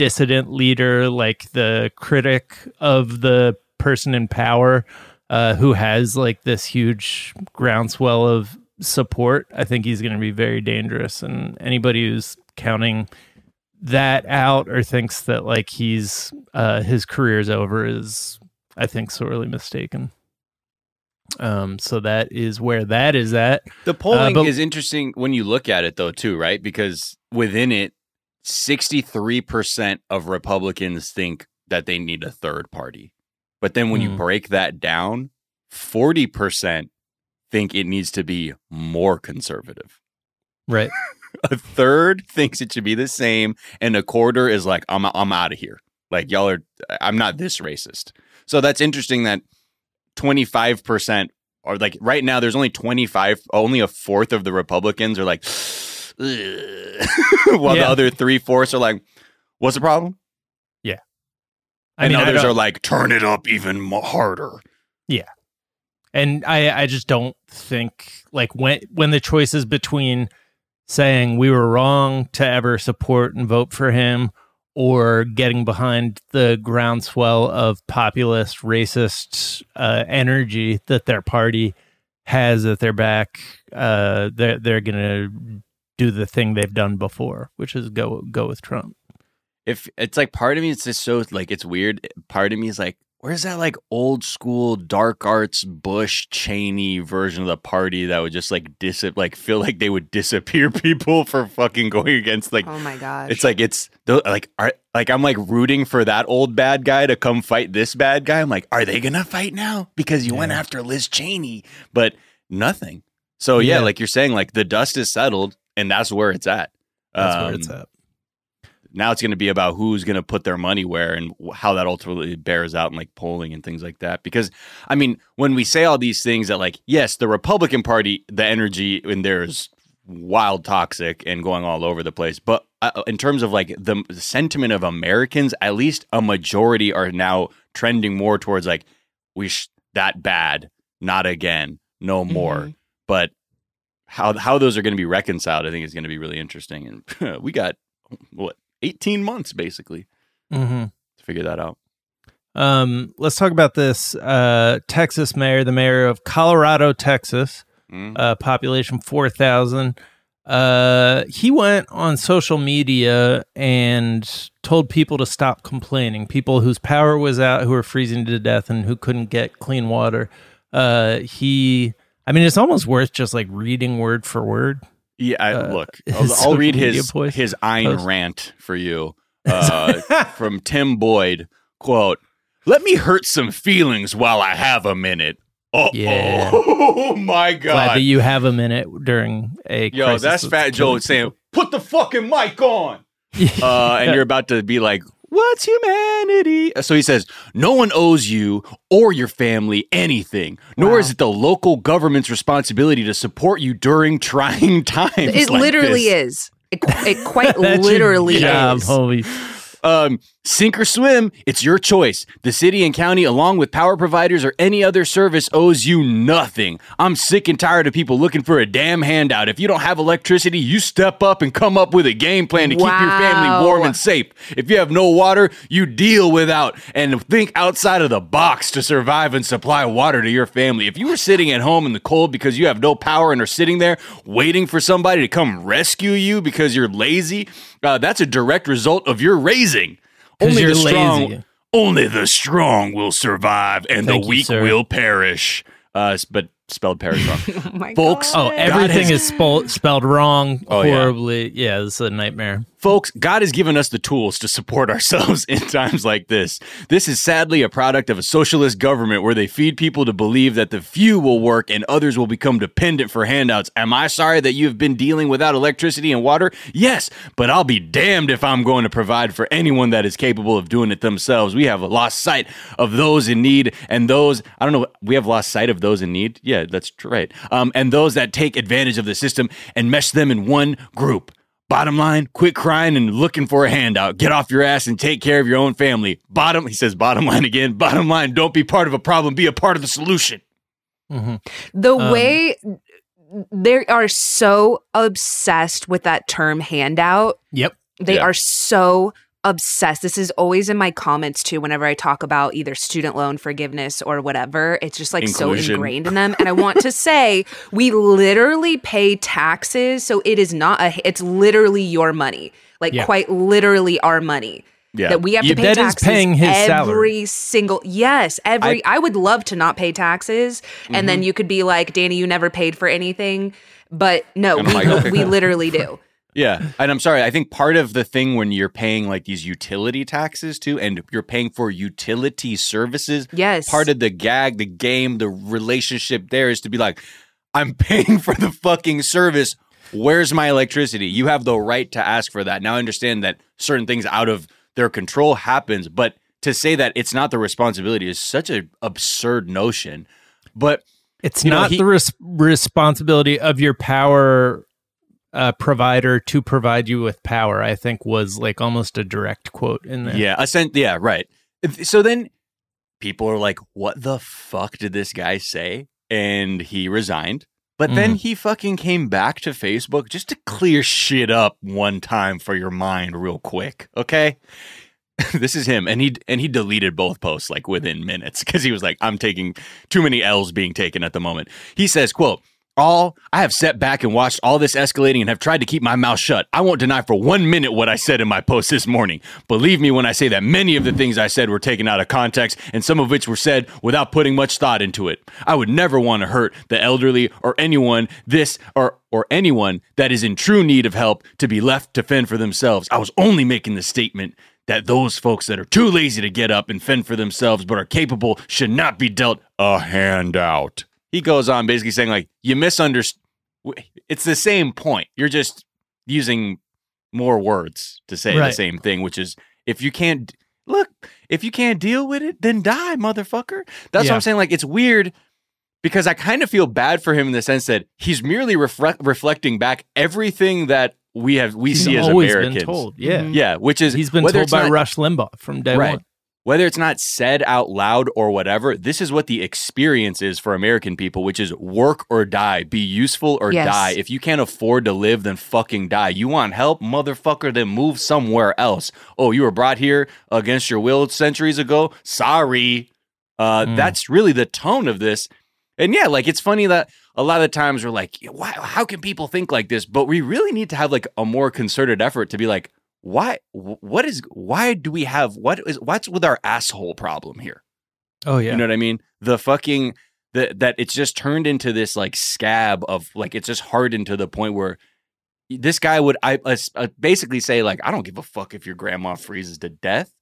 dissident leader, like the critic of the person in power uh, who has, like, this huge groundswell of support, I think he's going to be very dangerous. And anybody who's counting that out or thinks that like he's uh, his career's over is, I think, sorely mistaken. Um, so that is where that is at. The polling but- is interesting when you look at it, though, too, right? Because within it, 63% of Republicans think that they need a third party. But then when you Hmm. break that down, 40% think it needs to be more conservative. Right. *laughs* A third thinks it should be the same, and a quarter is like, I'm, I'm out of here. Like, y'all are, I'm not this racist. So that's interesting that 25% are like right now there's only 25 only a fourth of the republicans are like *laughs* While the other three fourths are like what's the problem? I and mean, others are like turn it up even harder. Yeah. and I I just don't think like when when the choice is between saying we were wrong to ever support and vote for him or getting behind the groundswell of populist, racist uh, energy that their party has at their back, uh, they're they're gonna do the thing they've done before, which is go go with Trump. If it's like part of me, it's just so like it's weird. Part of me is like, where's that like old school dark arts Bush Cheney version of the party that would just like dis like feel like they would disappear *laughs* people for fucking going against like Oh my god. it's like it's tho- like are like I'm like rooting for that old bad guy to come fight this bad guy. I'm like, are they gonna fight now because you went after Liz Cheney, but nothing. So yeah, Yeah. like you're saying, like the dust is settled, and that's where it's at. That's where Um, it's at. now it's going to be about who's going to put their money where and how that ultimately bears out in like polling and things like that because i mean when we say all these things that like yes the republican party the energy in there is wild toxic and going all over the place but uh, in terms of like the sentiment of americans at least a majority are now trending more towards like we sh- that bad not again no more Mhm. but how how those are going to be reconciled i think is going to be really interesting and *laughs* we got what 18 months basically hmm to figure that out. Um, let's talk about this uh, Texas mayor, the mayor of Colorado, Texas, Mm. uh, population 4,000. Uh, he went on social media and told people to stop complaining. People whose power was out, who were freezing to death, and who couldn't get clean water. Uh, he, I mean, it's almost worth just like reading word for word. Yeah, I, Uh, look, *laughs* I'll, I'll read his post- his post. rant for you *laughs* uh, from Tim Boyd. Quote: "Let me hurt some feelings while I have a minute." Oh, Yeah. oh *laughs* my Glad god! that you have a minute during a Yo, that's Fat Joe saying, "Put the fucking mic on." uh, and you're about to be like, "What's humanity?" So he says, "No one owes you or your family anything, nor Wow. is it the local government's responsibility to support you during trying *laughs* times." it like literally this. is. It, it quite *laughs* literally job, is. homie. Um, sink or swim, it's your choice. The city and county, along with power providers or any other service, owes you nothing. I'm sick and tired of people looking for a damn handout. If you don't have electricity, you step up and come up with a game plan to keep your family warm and safe. If you have no water, you deal without and think outside of the box to survive and supply water to your family. If you were sitting at home in the cold because you have no power and are sitting there waiting for somebody to come rescue you because you're lazy, uh, that's a direct result of your raising. 'Cause Only you're the strong, lazy. only the strong will survive, and Thank the weak sir. will perish. Uh, but spelled perish wrong. *laughs* Oh my Folks, God. Oh, everything has- is spelled spelled wrong Oh, yeah. horribly. Yeah. this is a nightmare. Folks, God has given us the tools to support *laughs* ourselves in times like this. This is sadly a product of a socialist government where they feed people to believe that the few will work and others will become dependent for handouts. Am I sorry that you have been dealing without electricity and water? Yes, but I'll be damned if I'm going to provide for anyone that is capable of doing it themselves. We have lost sight of those in need and those, I don't know, we have lost sight of those in need? Yeah, that's right. Um, and those that take advantage of the system and mesh them in one group. Bottom line, quit crying and looking for a handout. Get off your ass and take care of your own family. Bottom, he says, bottom line again. Bottom line, don't be part of a problem, be a part of the solution. hmm the Um, way they are so obsessed with that term handout. Yep. They Yeah. are so obsessed. This is always in my comments too whenever I talk about either student loan forgiveness or whatever. It's just like Inclusion. so ingrained in them. And I want to say we literally pay taxes, so it is not a it's literally your money. Like Yeah. quite literally our money. Yeah. That we have You- to pay that is taxes paying his every salary. single yes every I, would love to not pay taxes and Mm-hmm. then you could be like Dani you never paid for anything but no And like, okay, we, we literally do Yeah. And I'm sorry, I think part of the thing when you're paying like these utility taxes too, and you're paying for utility services, yes part of the gag, the game, the relationship there is to be like, I'm *laughs* paying for the fucking service. Where's my electricity? You have the right to ask for that. Now I understand that certain things out of their control happens, but to say that it's not the responsibility is such an absurd notion. But It's You know, not he- the res- responsibility of your power uh, provider to provide you with power. I think was like almost a direct quote in there. Yeah, ascent. Yeah, right. So then people are like, "What the fuck did this guy say?" And he resigned. But then he fucking came back to Facebook just to clear shit up one time for your mind real quick. Okay. *laughs* this is him and he and he deleted both posts like within minutes because he was like i'm taking too many l's being taken at the moment he says quote all i have sat back and watched all this escalating and have tried to keep my mouth shut. I won't deny for one minute what i said in my post this morning. Believe me when i say that many of the things i said were taken out of context and some of which were said without putting much thought into it. I would never want to hurt the elderly or anyone this or or anyone that is in true need of help to be left to fend for themselves. I was only making the statement that those folks that are too lazy to get up and fend for themselves but are capable should not be dealt a handout. He goes on basically saying, like, you misunderstand. It's the same point. You're just using more words to say the same thing, which is if you can't look, if you can't deal with it, then die, motherfucker. That's Yeah. what I'm saying. Like, it's weird because I kind of feel bad for him in the sense that he's merely reflect, reflecting back everything that we have we He's see as Americans. been told. Yeah. Yeah, which is He's been told by not- Rush Limbaugh from day right. one. Whether it's not said out loud or whatever, this is what the experience is for American people, which is work or die, be useful or Yes. die. If you can't afford to live, then fucking die. You want help, motherfucker, then move somewhere else. Oh, you were brought here against your will centuries ago? Sorry. Uh, Mm. That's really the tone of this. And yeah, like it's funny that a lot of times we're like, why, how can people think like this? But we really need to have like a more concerted effort to be like, why, what is, why do we have, what is, what's with our asshole problem here? Oh yeah. You know what I mean? The fucking, the, that it's just turned into this like scab of like, it's just hardened to the point where this guy would, I uh, basically say like, I don't give a fuck if your grandma freezes to death.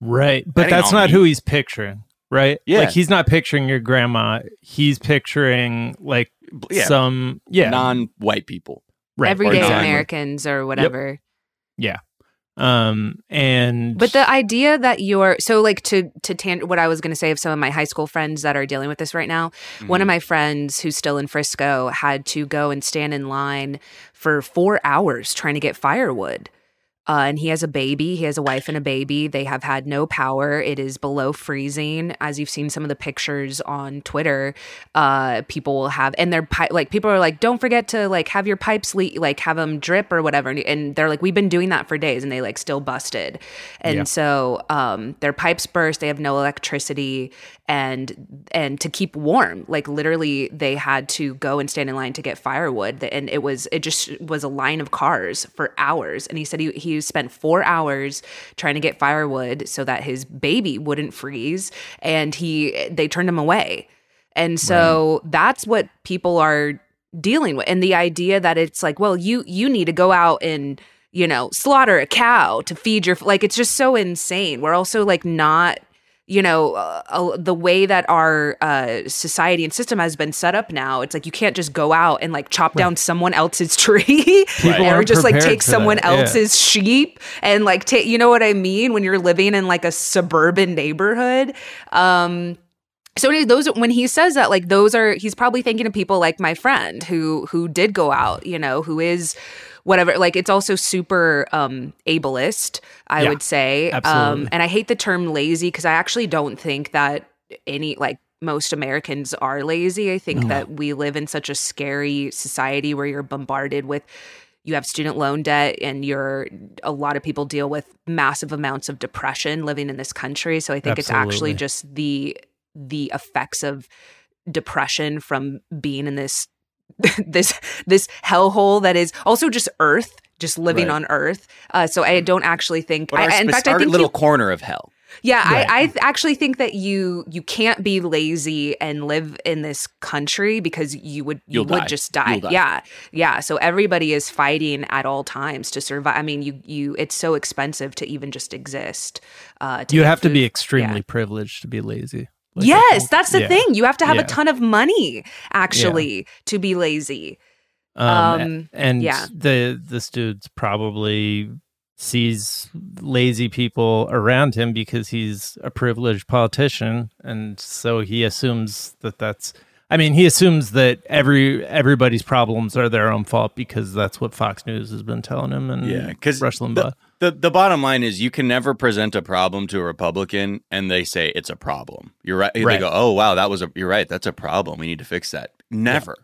Right. But ain't that's not me. who he's picturing. Right? Yeah. Like he's not picturing your grandma. He's picturing like Yeah. some yeah. Non-white people. right. Everyday non- Americans or whatever. Um and But the idea that you're so like to to tan- what I was going to say of some of my high school friends that are dealing with this right now. Mm-hmm. One of my friends who's still in Frisco had to go and stand in line for four hours trying to get firewood. Uh, and he has a baby. He has a wife and a baby. They have had no power. It is below freezing, as you've seen some of the pictures on Twitter. Uh, people will have, and they're pi- like, people are like, don't forget to like have your pipes leak, like have them drip or whatever. And, and they're like, we've been doing that for days, and they like still busted. And Yeah. so um, their pipes burst. They have no electricity, and and to keep warm, like literally, they had to go and stand in line to get firewood, and it was it just was a line of cars for hours. And he said he he spent four hours trying to get firewood so that his baby wouldn't freeze, and he they turned him away. And so that's what people are dealing with. And the idea that it's like, well, you you need to go out and you know slaughter a cow to feed your like it's just so insane. We're also like not you know uh, uh, the way that our uh, society and system has been set up now it's like you can't just go out and like chop down someone else's *laughs* tree. Or just like take someone that, yeah. else's sheep and like take you know what i mean? When you're living in like a suburban neighborhood. Um so anyway, those when he says that like those are he's probably thinking of people like my friend who who did go out you know who is whatever like it's also super um ableist i Yeah, would say. Absolutely. um and i hate the term lazy because i actually don't think that any like most americans are lazy. I think that we live in such a scary society where you're bombarded with you have student loan debt and you're a lot of people deal with massive amounts of depression living in this country. So i think it's actually just the the effects of depression from being in this *laughs* this this hellhole that is also just earth just living Right. on earth uh, so i don't actually think But I, our, in spe- fact i think little you, corner of hell. yeah Right. I, I th- actually think that you you can't be lazy and live in this country because you would you You'll would die. just die. Die. yeah yeah so everybody is fighting at all times to survive i mean you you it's so expensive to even just exist uh to you get have to be extremely Yeah. privileged to be lazy. Like, yes think- that's the yeah. thing you have to have Yeah. a ton of money actually to be lazy Um, Um, and yeah. the this dude's probably sees lazy people around him because he's a privileged politician, and so he assumes that that's. I mean, he assumes that every everybody's problems are their own fault because that's what Fox News has been telling him, and Yeah, because Rush Limbaugh. the the the bottom line is you can never present a problem to a Republican and they say it's a problem. You're right. They go, oh wow, that was a. You're right. That's a problem. We need to fix that. Never.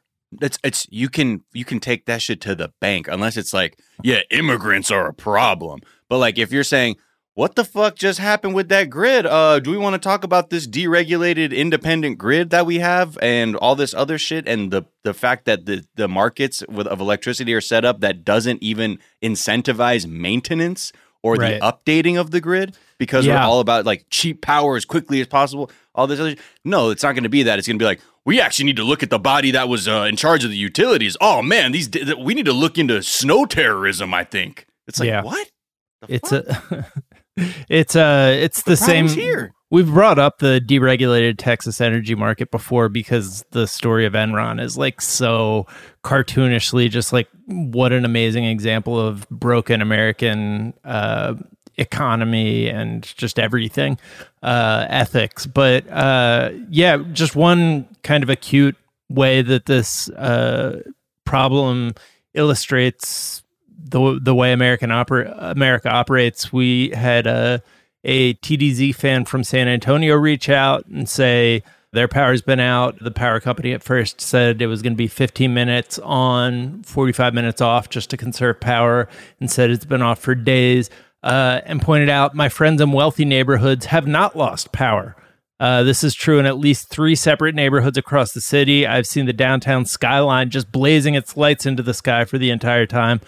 It's it's you can you can take that shit to the bank unless it's like yeah immigrants are a problem. But like if you're saying what the fuck just happened with that grid? Uh, do we want to talk about this deregulated independent grid that we have and all this other shit and the the fact that the the markets with, of electricity are set up that doesn't even incentivize maintenance or Right. the updating of the grid because Yeah. we're all about like cheap power as quickly as possible. All this other shit. no, it's not going to be that. It's going to be like we actually need to look at the body that was uh, in charge of the utilities. Oh man, these we need to look into snow terrorism. I think it's like Yeah. what? The It's fuck? a *laughs* it's uh it's the, same problem's here. We've brought up the deregulated Texas energy market before because the story of Enron is like so cartoonishly just like what an amazing example of broken American uh economy and just everything uh ethics but uh yeah just one kind of acute way that this uh problem illustrates the the way American America operates. We had a a TDZ fan from San Antonio reach out and say their power's been out. The power company at first said it was going to be 15 minutes on, 45 minutes off, just to conserve power, and said it's been off for days. Uh, and pointed out my friends in wealthy neighborhoods have not lost power. Uh, this is true in at least three separate neighborhoods across the city. I've seen the downtown skyline just blazing its lights into the sky for the entire time.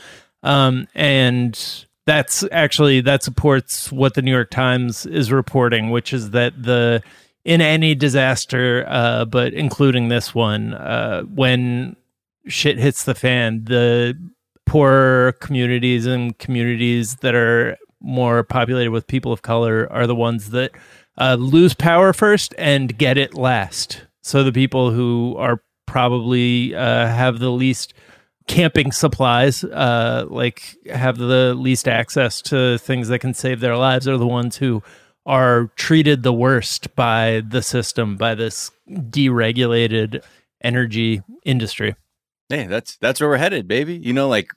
Um, and that's actually that supports what the New York Times is reporting, which is that the in any disaster, uh, but including this one, uh, when shit hits the fan, the poorer communities and communities that are more populated with people of color are the ones that uh, lose power first and get it last. So the people who are probably uh, have the least camping supplies, uh, like have the least access to things that can save their lives, are the ones who are treated the worst by the system, by this deregulated energy industry. Hey, that's that's where we're headed, baby. You know, like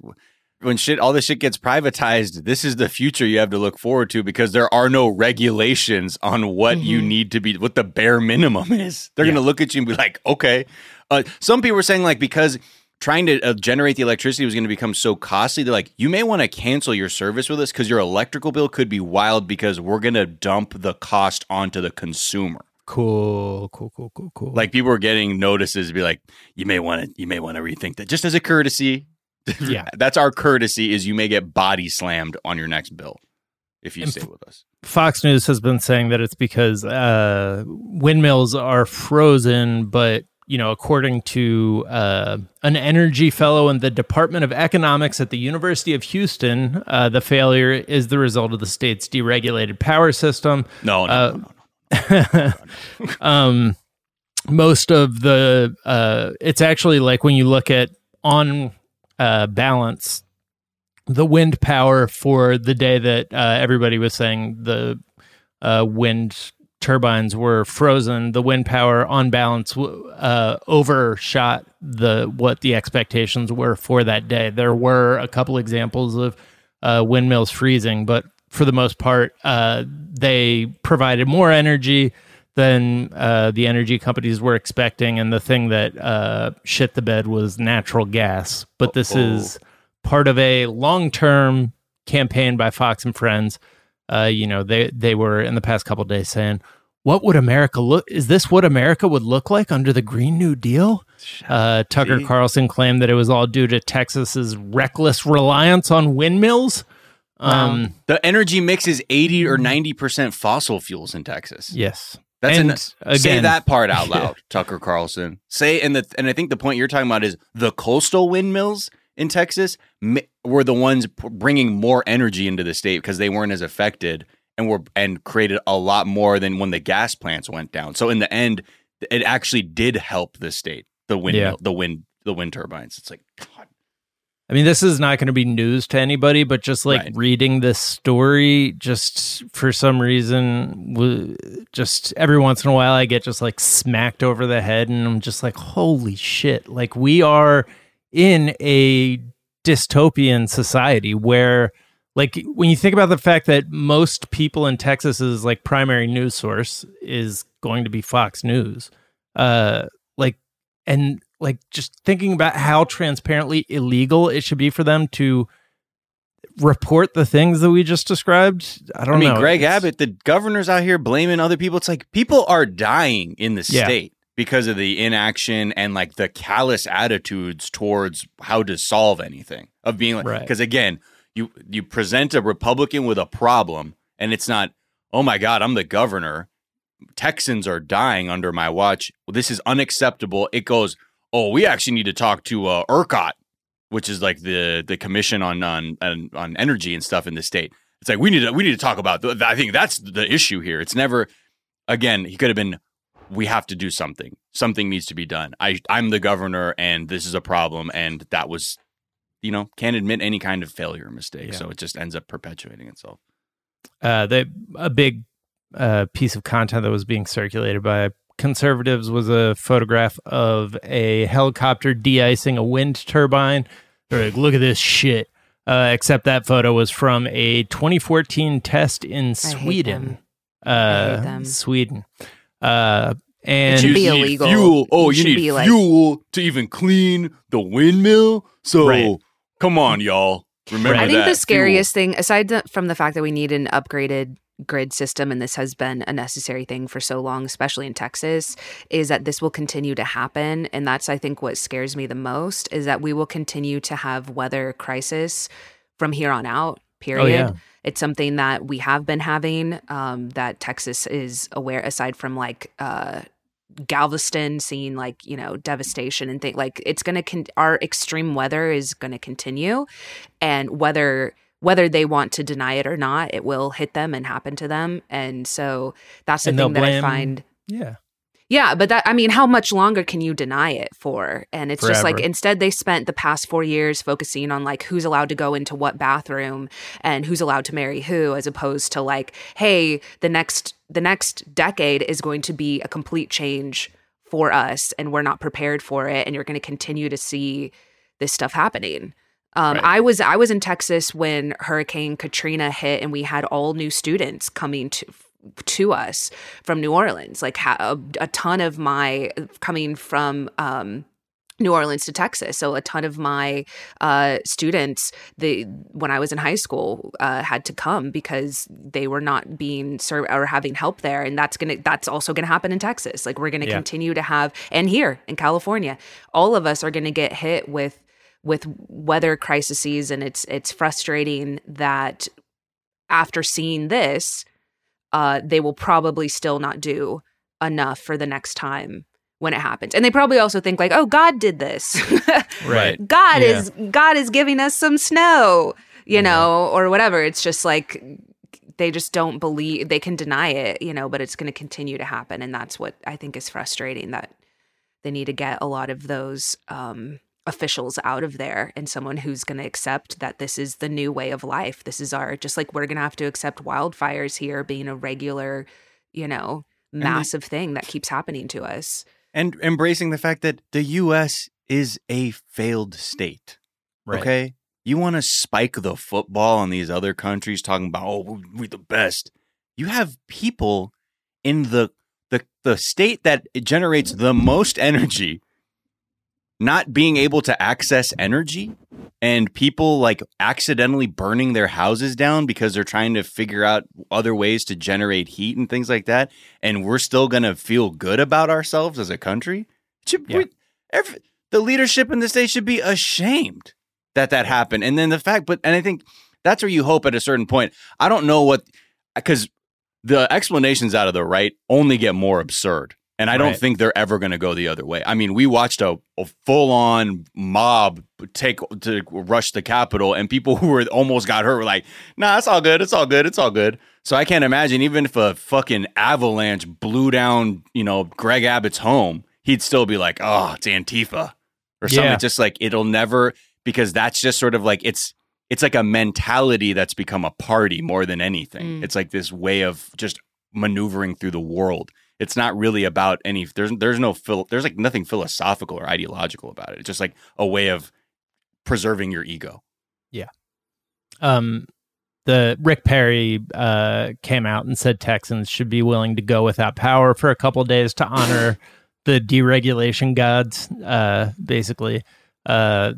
when shit, all this shit gets privatized. This is the future you have to look forward to because there are no regulations on what you need to be, what the bare minimum is. They're Yeah. gonna look at you and be like, okay. Uh, some people are saying like because trying to uh, generate the electricity was going to become so costly. They're like, you may want to cancel your service with us because your electrical bill could be wild because we're going to dump the cost onto the consumer. Cool, cool, cool, cool, cool. Like people were getting notices to be like, you may want to, you may want to rethink that just as a courtesy. *laughs* Yeah. that's our courtesy. Is you may get body slammed on your next bill if you And stay with us. Fox News has been saying that it's because uh, windmills are frozen, but you know, according to uh, an energy fellow in the Department of Economics at the University of Houston, uh, the failure is the result of the state's deregulated power system. No, no, Uh, no, no, no. *laughs* um, most of the uh, it's actually like when you look at on uh, balance the wind power for the day that uh, everybody was saying the uh, wind turbines were frozen the wind power on balance uh, overshot the what the expectations were for that day there were a couple examples of uh, windmills freezing but for the most part uh, they provided more energy than uh, the energy companies were expecting and the thing that uh, shit the bed was natural gas but this is part of a long-term campaign by Fox and Friends. Uh, you know, they they were in the past couple days saying, "What would America look? Is this what America would look like under the Green New Deal?" Uh, Tucker Carlson claimed that it was all due to Texas's reckless reliance on windmills. Um, The energy mix is eighty or ninety percent fossil fuels in Texas. yes, That's and an, say that part out *laughs* loud, Tucker Carlson. Say and the and I think the point you're talking about is the coastal windmills in Texas were the ones bringing more energy into the state because they weren't as affected and were and created a lot more than when the gas plants went down. So in the end, it actually did help the state. The wind, Yeah. the wind, the wind turbines. It's like God. I mean, this is not going to be news to anybody, but just like Right. reading this story, just for some reason, just every once in a while, I get just like smacked over the head, and I'm just like, holy shit! Like we are in a dystopian society where, like, when you think about the fact that most people in Texas's like primary news source is going to be Fox News, uh, like, and like just thinking about how transparently illegal it should be for them to report the things that we just described. I don't know I mean, know. Greg It's- Abbott, the governor's out here blaming other people. It's like people are dying in the Yeah. state because of the inaction and like the callous attitudes towards how to solve anything. Of being like, Right. because again, you you present a Republican with a problem, and it's not, oh my God, I'm the governor. Texans are dying under my watch. This is unacceptable. It goes, oh, we actually need to talk to uh, ERCOT, which is like the the commission on on on, on energy and stuff in the state. It's like we need to we need to talk about. th- I think that's the issue here. It's never. Again, he could have been. We have to do something. Something needs to be done. I I'm the governor, and this is a problem, and that was, you know, can't admit any kind of failure or mistake. Yeah. So it just ends up perpetuating itself. uh, they, a big uh, piece of content that was being circulated by conservatives was a photograph of a helicopter de-icing a wind turbine. They're like, look at this shit. Uh, except that photo was from a 2014 test in hate Sweden. them. Uh, hate them. Sweden. Uh, and should be illegal. Fuel. Oh, It you should need be like- fuel to even clean the windmill. So Right. come on, y'all. Remember Right. I think that. the Fuel. scariest thing, aside from the fact that we need an upgraded grid system, and this has been a necessary thing for so long, especially in Texas, is that this will continue to happen. And that's, I think, what scares me the most is that we will continue to have weather crisis from here on out, period. Oh, yeah. It's something that we have been having um, that Texas is aware, aside from like, uh, Galveston seeing like you know devastation and think like it's gonna con- our extreme weather is gonna continue, and whether whether they want to deny it or not, it will hit them and happen to them. And so that's the And thing that I find. yeah. Yeah, but that I mean, how much longer can you deny it for? And it's just like instead they spent the past four years focusing on like who's allowed to go into what bathroom and who's allowed to marry who, as opposed to like, hey, the next the next decade is going to be a complete change for us, and we're not prepared for it, and you're going to continue to see this stuff happening. Um, Right. I was I was in Texas when Hurricane Katrina hit, and we had all new students coming to to us from New Orleans. Like ha- a, a ton of my coming from um, New Orleans to Texas. So a ton of my uh, students, the when I was in high school, uh, had to come because they were not being served or having help there, and that's gonna that's also gonna happen in Texas. Like we're gonna Yeah. continue to have, and here in California, all of us are gonna get hit with with weather crises, and it's it's frustrating that after seeing this, uh, they will probably still not do enough for the next time when it happens. And they probably also think like, "Oh, God did this. *laughs* Right. God Yeah. is God is giving us some snow, you know, or whatever." It's just like they just don't believe they can deny it, you know, but it's going to continue to happen, and that's what I think is frustrating. That they need to get a lot of those um, officials out of there and someone who's going to accept that this is the new way of life. This is our just like we're going to have to accept wildfires here being a regular, you know, they- massive thing that keeps happening to us. and embracing the fact that the U.S. is a failed state. Right. Okay, you want to spike the football on these other countries, talking about oh we're the best. You have people in the the the state that generates the most *laughs* energy not being able to access energy and people like accidentally burning their houses down because they're trying to figure out other ways to generate heat and things like that and we're still going to feel good about ourselves as a country? Should, Yeah. we, every, the leadership in the state should be ashamed that that happened. And then the fact but and i think that's where you hope at a certain point. I don't know what because the explanations out of the right only get more absurd and I don't Right. think they're ever going to go the other way. I mean, we watched a, a full on mob take to rush the Capitol, and people *laughs* who were almost got hurt were like, "Nah, it's all good. It's all good. It's all good." So I can't imagine even if a fucking avalanche blew down, you know, Greg Abbott's home, he'd still be like, "Oh, it's Antifa," or something. Yeah. It's just like it'll never because that's just sort of like it's it's like a mentality that's become a party more than anything. Mm. It's like this way of just maneuvering through the world. It's not really about any. There's there's no phil. There's like nothing philosophical or ideological about it. It's just like a way of preserving your ego. Yeah. Um the Rick Perry uh came out and said Texans should be willing to go without power for a couple days to honor *laughs* the deregulation gods, uh, basically. Uh,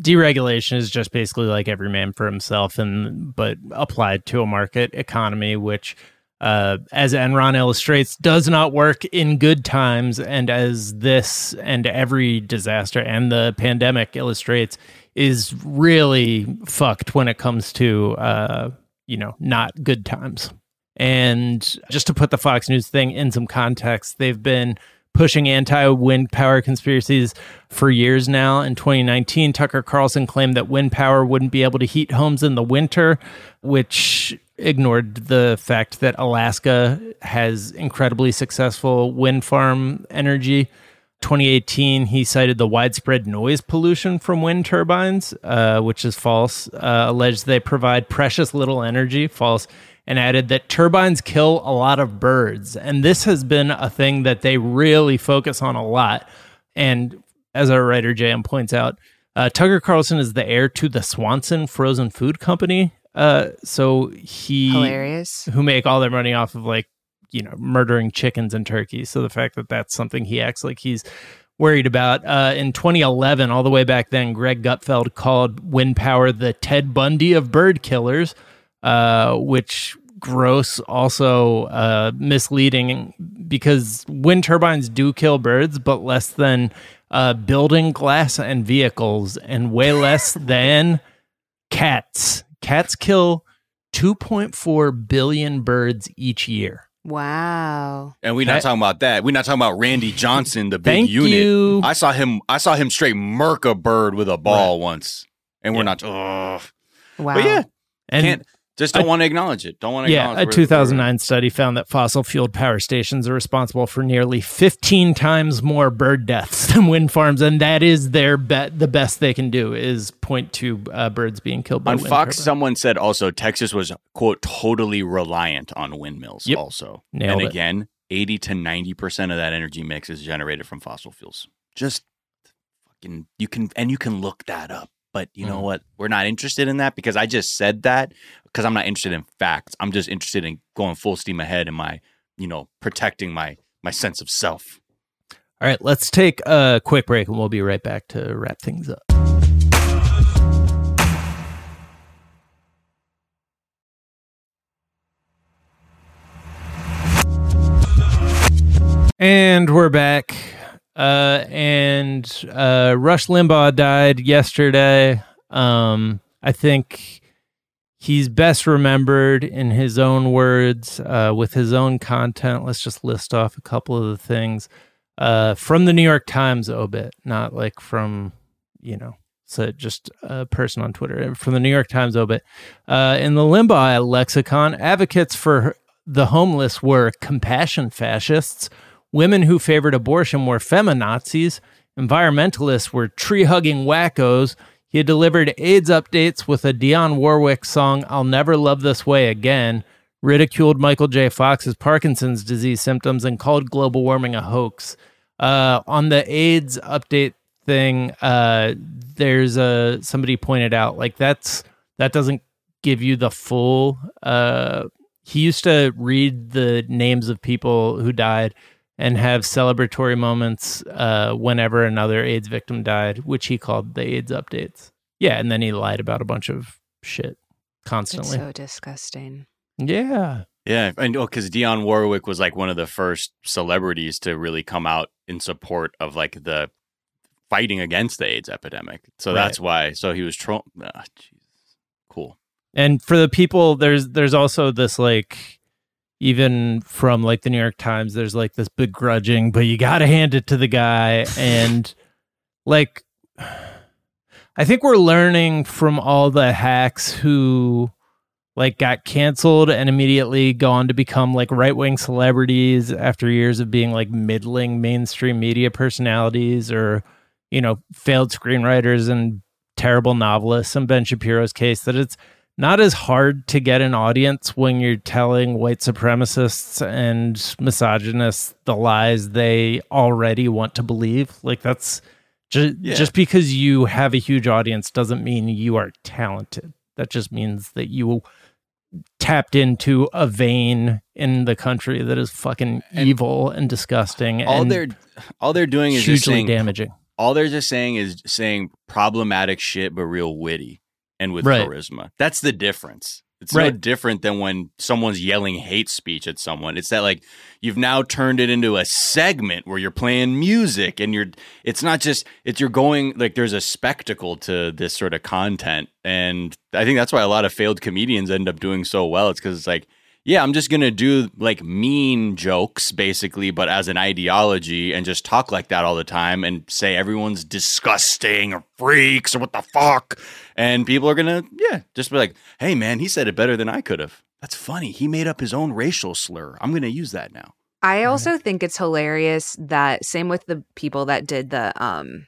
deregulation is just basically like every man for himself, and but applied to a market economy, which, uh, as Enron illustrates, does not work in good times, and as this and every disaster and the pandemic illustrates, is really fucked when it comes to uh, you know not good times. And just to put the Fox News thing in some context, they've been pushing anti wind power conspiracies for years now. In 2019, Tucker Carlson claimed that wind power wouldn't be able to heat homes in the winter, which ignored the fact that Alaska has incredibly successful wind farm energy. 2018, he cited the widespread noise pollution from wind turbines, uh, which is false. Uh, alleged they provide precious little energy, false and added that turbines kill a lot of birds. And this has been a thing that they really focus on a lot. And as our writer JM points out, uh, Tucker Carlson is the heir to the Swanson Frozen Food Company. Uh, so he Hilarious. who make all their money off of like you know murdering chickens and turkeys. So the fact that that's something he acts like he's worried about. Uh, in 2011, all the way back then, Greg Gutfeld called wind power the Ted Bundy of bird killers uh, which gross also uh, misleading because wind turbines do kill birds, but less than uh, building glass and vehicles, and way less *laughs* than cats. Cats kill 2.4 billion birds each year. Wow. And we're not That- talking about that. We're not talking about Randy Johnson, the big Thank unit. you. I saw him. I saw him straight murk a bird with a ball once, and we're Yeah. not. Ugh. Wow. But yeah, And can't just don't I- want to acknowledge it. Don't want to. Acknowledge. Yeah, a 2009 study found that fossil fueled power stations are responsible for nearly 15 times more bird deaths *laughs* than wind farms, and that is their bet. The best they can do is point to uh, birds being killed by On wind Fox, turbines. someone said also Texas was quote totally reliant on windmills. Yep. Also, Nailed and it. again, eighty to ninety percent of that energy mix is generated from fossil fuels. Just fucking you can and you can look that up. But you Mm. know what? We're not interested in that because I just said that because I'm not interested in facts. I'm just interested in going full steam ahead in my, you know, protecting my my sense of self. All right, let's take a quick break and we'll be right back to wrap things up. And we're back. Uh, and uh, Rush Limbaugh died yesterday. Um, I think he's best remembered in his own words, uh, with his own content. Let's just list off a couple of the things uh, from the New York Times obit, not like from, you know, so just a person on Twitter. From the New York Times obit. Uh, in the Limbaugh lexicon, advocates for the homeless were compassion fascists, women who favored abortion were feminazis, environmentalists were tree hugging wackos. He delivered AIDS updates with a Dionne Warwick song, I'll Never Love This Way Again, ridiculed Michael J. Fox's Parkinson's disease symptoms, and called global warming a hoax. Uh, on the AIDS update thing, uh, there's a somebody pointed out like that's that doesn't give you the full. Uh, he used to read the names of people who died and have celebratory moments uh, whenever another AIDS victim died, which he called the AIDS updates. Yeah, and then he lied about a bunch of shit It's constantly. so disgusting. yeah, Yeah, and oh, because Dionne Warwick was like one of the first celebrities to really come out in support of like the fighting against the AIDS epidemic. So Right. that's why. So he was tro- ah, Cool. and for the people, there's there's also this like even from like the New York Times, there's like this begrudging, but you got to hand it to the guy, and like I think we're learning from all the hacks who like got canceled and immediately go on to become like right wing celebrities after years of being like middling mainstream media personalities or you know failed screenwriters and terrible novelists. In Ben Shapiro's case that it's not as hard to get an audience when you're telling white supremacists and misogynists the lies they already want to believe like that's just, Yeah. just because you have a huge audience doesn't mean you are talented that just means that you tapped into a vein in the country that is fucking evil and disgusting. all and they're all they're doing is just hugely saying damaging. all they're just saying is saying problematic shit but real witty and with Right. charisma. That's the difference. It's no different than when someone's yelling hate speech at someone. It's that like you've now turned it into a segment where you're playing music and you're it's not just it's you're going like there's a spectacle to this sort of content and I think that's why a lot of failed comedians end up doing so well. It's cuz it's like yeah, I'm just gonna do like mean jokes basically, but as an ideology and just talk like that all the time and say everyone's disgusting or freaks or what the fuck. And people are gonna, yeah, just be like, hey man, he said it better than I could have. That's funny. He made up his own racial slur. I'm gonna use that now. I also think it's hilarious that same with the people that did the um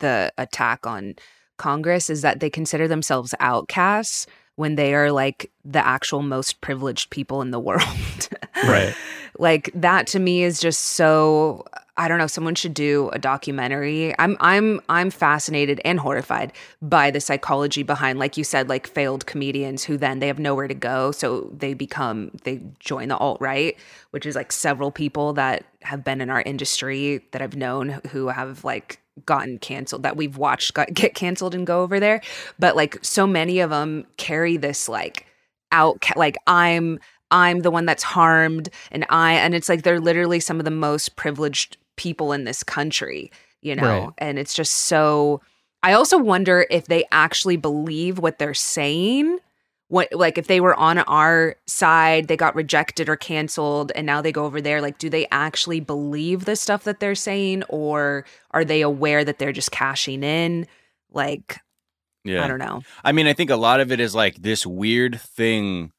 the attack on Congress is that they consider themselves outcasts when they are like the actual most privileged people in the world. Right. *laughs* like that to me is just so I don't know, someone should do a documentary. I'm I'm I'm fascinated and horrified by the psychology behind like you said like failed comedians who then they have nowhere to go so they become they join the alt right, which is like several people that have been in our industry that I've known who have like gotten canceled that we've watched got, get canceled and go over there, but like so many of them carry this like out like I'm I'm the one that's harmed and I and it's like they're literally some of the most privileged people in this country, you know. Right. And it's just so I also wonder if they actually believe what they're saying. What like if they were on our side, they got rejected or canceled and now they go over there, like do they actually believe the stuff that they're saying or are they aware that they're just cashing in? Like Yeah. I don't know. I mean, I think a lot of it is like this weird thing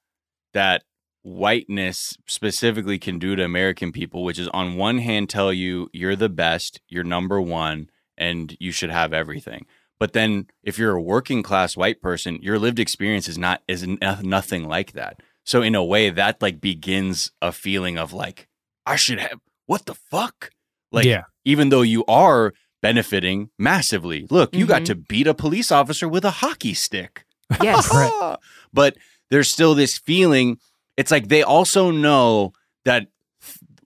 that whiteness specifically can do to American people, which is on one hand tell you you're the best, you're number one, and you should have everything. But then if you're a working class white person, your lived experience is not is nothing like that. So in a way that like begins a feeling of like I should have what the fuck? Like yeah. even though you are benefiting massively. Look, you got Mhm. to beat a police officer with a hockey stick. Yes. *laughs* But there's still this feeling. It's like they also know that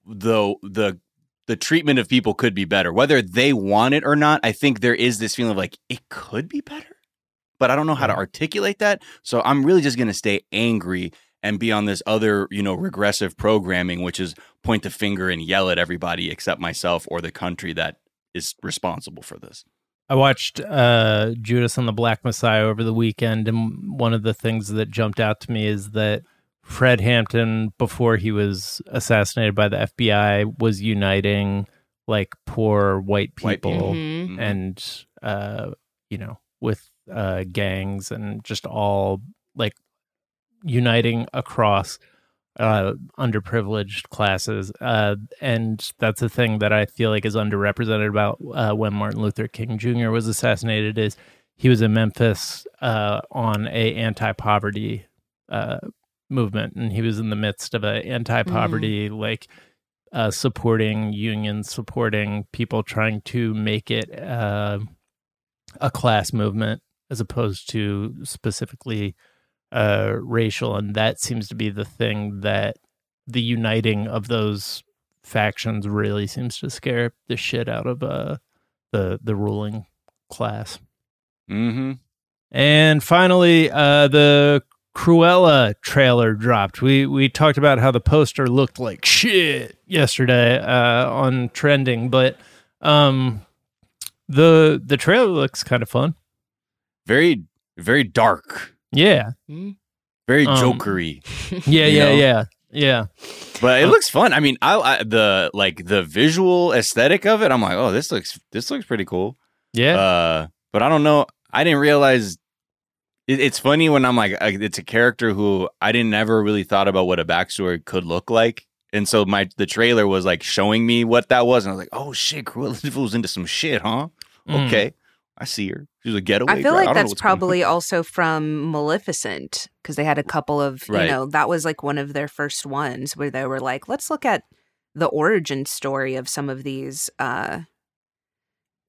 the the the treatment of people could be better, whether they want it or not. I think there is this feeling of like it could be better, but I don't know how to articulate that. So I'm really just going to stay angry and be on this other, you know, regressive programming, which is point the finger and yell at everybody except myself or the country that is responsible for this. I watched uh, Judas and the Black Messiah over the weekend, and one of the things that jumped out to me is that Fred Hampton, before he was assassinated by the FBI, was uniting like poor white White people, people. Mhm. Mhm. and uh, you know, with uh, gangs and just all like uniting across uh, underprivileged classes. Uh, and that's a thing that I feel like is underrepresented about uh, when Martin Luther King Jr. was assassinated is he was in Memphis uh, on a anti-poverty uh, movement, and he was in the midst of a anti-poverty like uh, supporting unions, supporting people trying to make it uh, a class movement as opposed to specifically uh, racial, and that seems to be the thing that the uniting of those factions really seems to scare the shit out of uh, the the ruling class. Mm-hmm. And finally, uh, the Cruella trailer dropped. We we talked about how the poster looked like shit yesterday uh, on trending, but um, the the trailer looks kind of fun. Very, very dark, Yeah, very Um, jokery. *laughs* yeah, yeah, know? yeah, yeah. But it Uh, looks fun. I mean, I, I the like the visual aesthetic of it. I'm like, oh, this looks this looks pretty cool. Yeah, Uh, but I don't know. I didn't realize. It, it's funny when I'm like, uh, it's a character who I didn't ever really thought about what a backstory could look like, and so my the trailer was like showing me what that was, and I was like, oh shit, Cruella de Vil's into some shit, huh? Mm. Okay, I see her. She's a getaway. I feel girl. like don't that's what's going on. probably also from Maleficent because they had a couple of, Right. you know, that was like one of their first ones where they were like, let's look at the origin story of some of these uh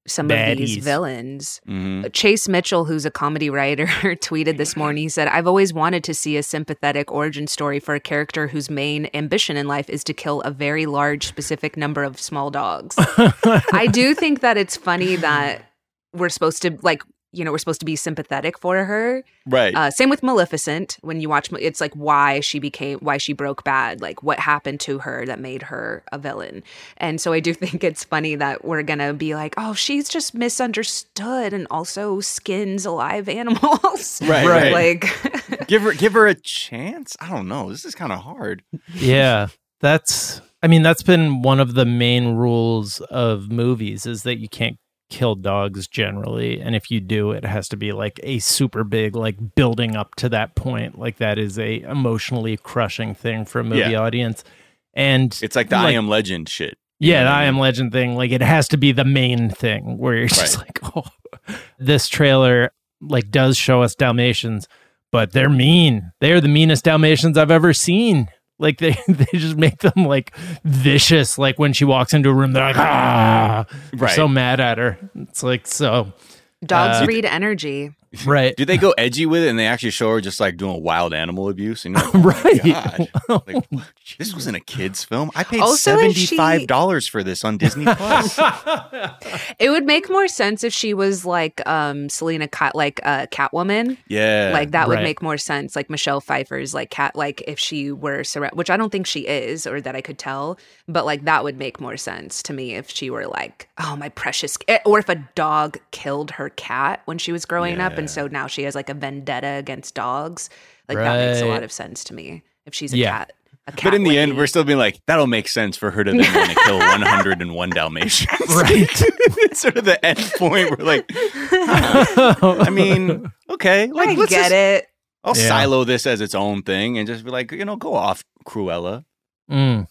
some of these villains. Mhm. Chase Mitchell, who's a comedy writer, *laughs* tweeted this morning. He said, I've always wanted to see a sympathetic origin story for a character whose main ambition in life is to kill a very large, specific number of small dogs. *laughs* I do think that it's funny that we're supposed to, like, you know, we're supposed to be sympathetic for her. Right. Uh, same with Maleficent. When you watch, it's like why she became, why she broke bad, like what happened to her that made her a villain. And so I do *laughs* think it's funny that we're gonna be like, oh, she's just misunderstood and also skins alive *laughs* animals. Right, right. Like, *laughs* give her give her a chance. I don't know. This is kind of hard. yeah that's i mean that's been one of the main rules of movies is that you can't kill dogs generally and if you do it has to be like a super big like building up to that point like that is a emotionally crushing thing for a movie Yeah. audience and It's like the I Am Legend shit. yeah, the I I am legend thing, like it has to be the main thing where you're just like, *laughs* oh, this trailer like does show us Dalmatians, but they're mean. They're the meanest Dalmatians I've ever seen. Like they *laughs* they just make them like vicious. Like when she walks into a room, they're like, ah, They're Right. so mad at her. It's like so dogs Uh, read energy. Right, Do they go edgy with it and they actually show her just like doing wild animal abuse? And you're *laughs* like, oh my Right. God. Like, *laughs* this wasn't a kid's film. I paid Also, is she- $75 for this on Disney Plus. *laughs* It would make more sense if she was like um Selena Cat like uh Catwoman. yeah. like that would Right. make more sense like michelle pfeiffer's like cat like if she were surrounded which i don't think she is or that i could tell but like that would make more sense to me if she were like oh my precious eh, or if a dog killed her cat when she was growing up and so now she has like a vendetta against dogs like that makes a lot of sense to me if she's a Yeah. cat a cat But in the end, we're still being like, that'll make sense for her to then want to kill *laughs* 101 Dalmatians. *laughs* right. *laughs* it's sort of the end point. We're like, I mean, okay, like i let's get just- it I'll Yeah. silo this as its own thing and just be like, you know, go off, Cruella. Mm.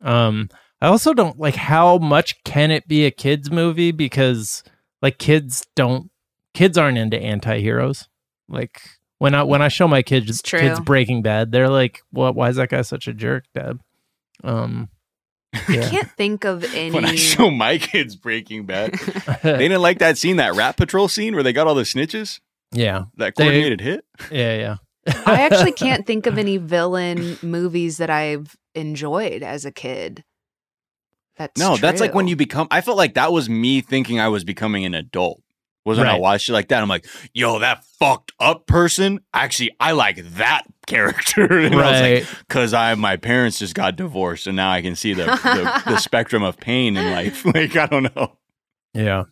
Um, I also don't like how much can it be a kids movie because like kids don't kids aren't into anti-heroes. Like when I when I show my kids kids Breaking Bad, they're like, "What? Why is that guy such a jerk, Dad?" Um, *laughs* i can't think of any *laughs* When I show my kids Breaking Bad, *laughs* they didn't like that scene, that Rat Patrol scene where they got all the snitches, yeah, that They- coordinated hit. yeah, yeah. I actually can't think of any villain movies that I've enjoyed as a kid. That's No, that's like when you become. I felt like that was me thinking I was becoming an adult. Was when I Right. watched it like that. I'm like, yo, that fucked up person. Actually, I like that *laughs* character. *laughs* and I was Right. like, because I my parents just got divorced, and now I can see the the, the *laughs* spectrum of pain in life. Like I don't know. Yeah.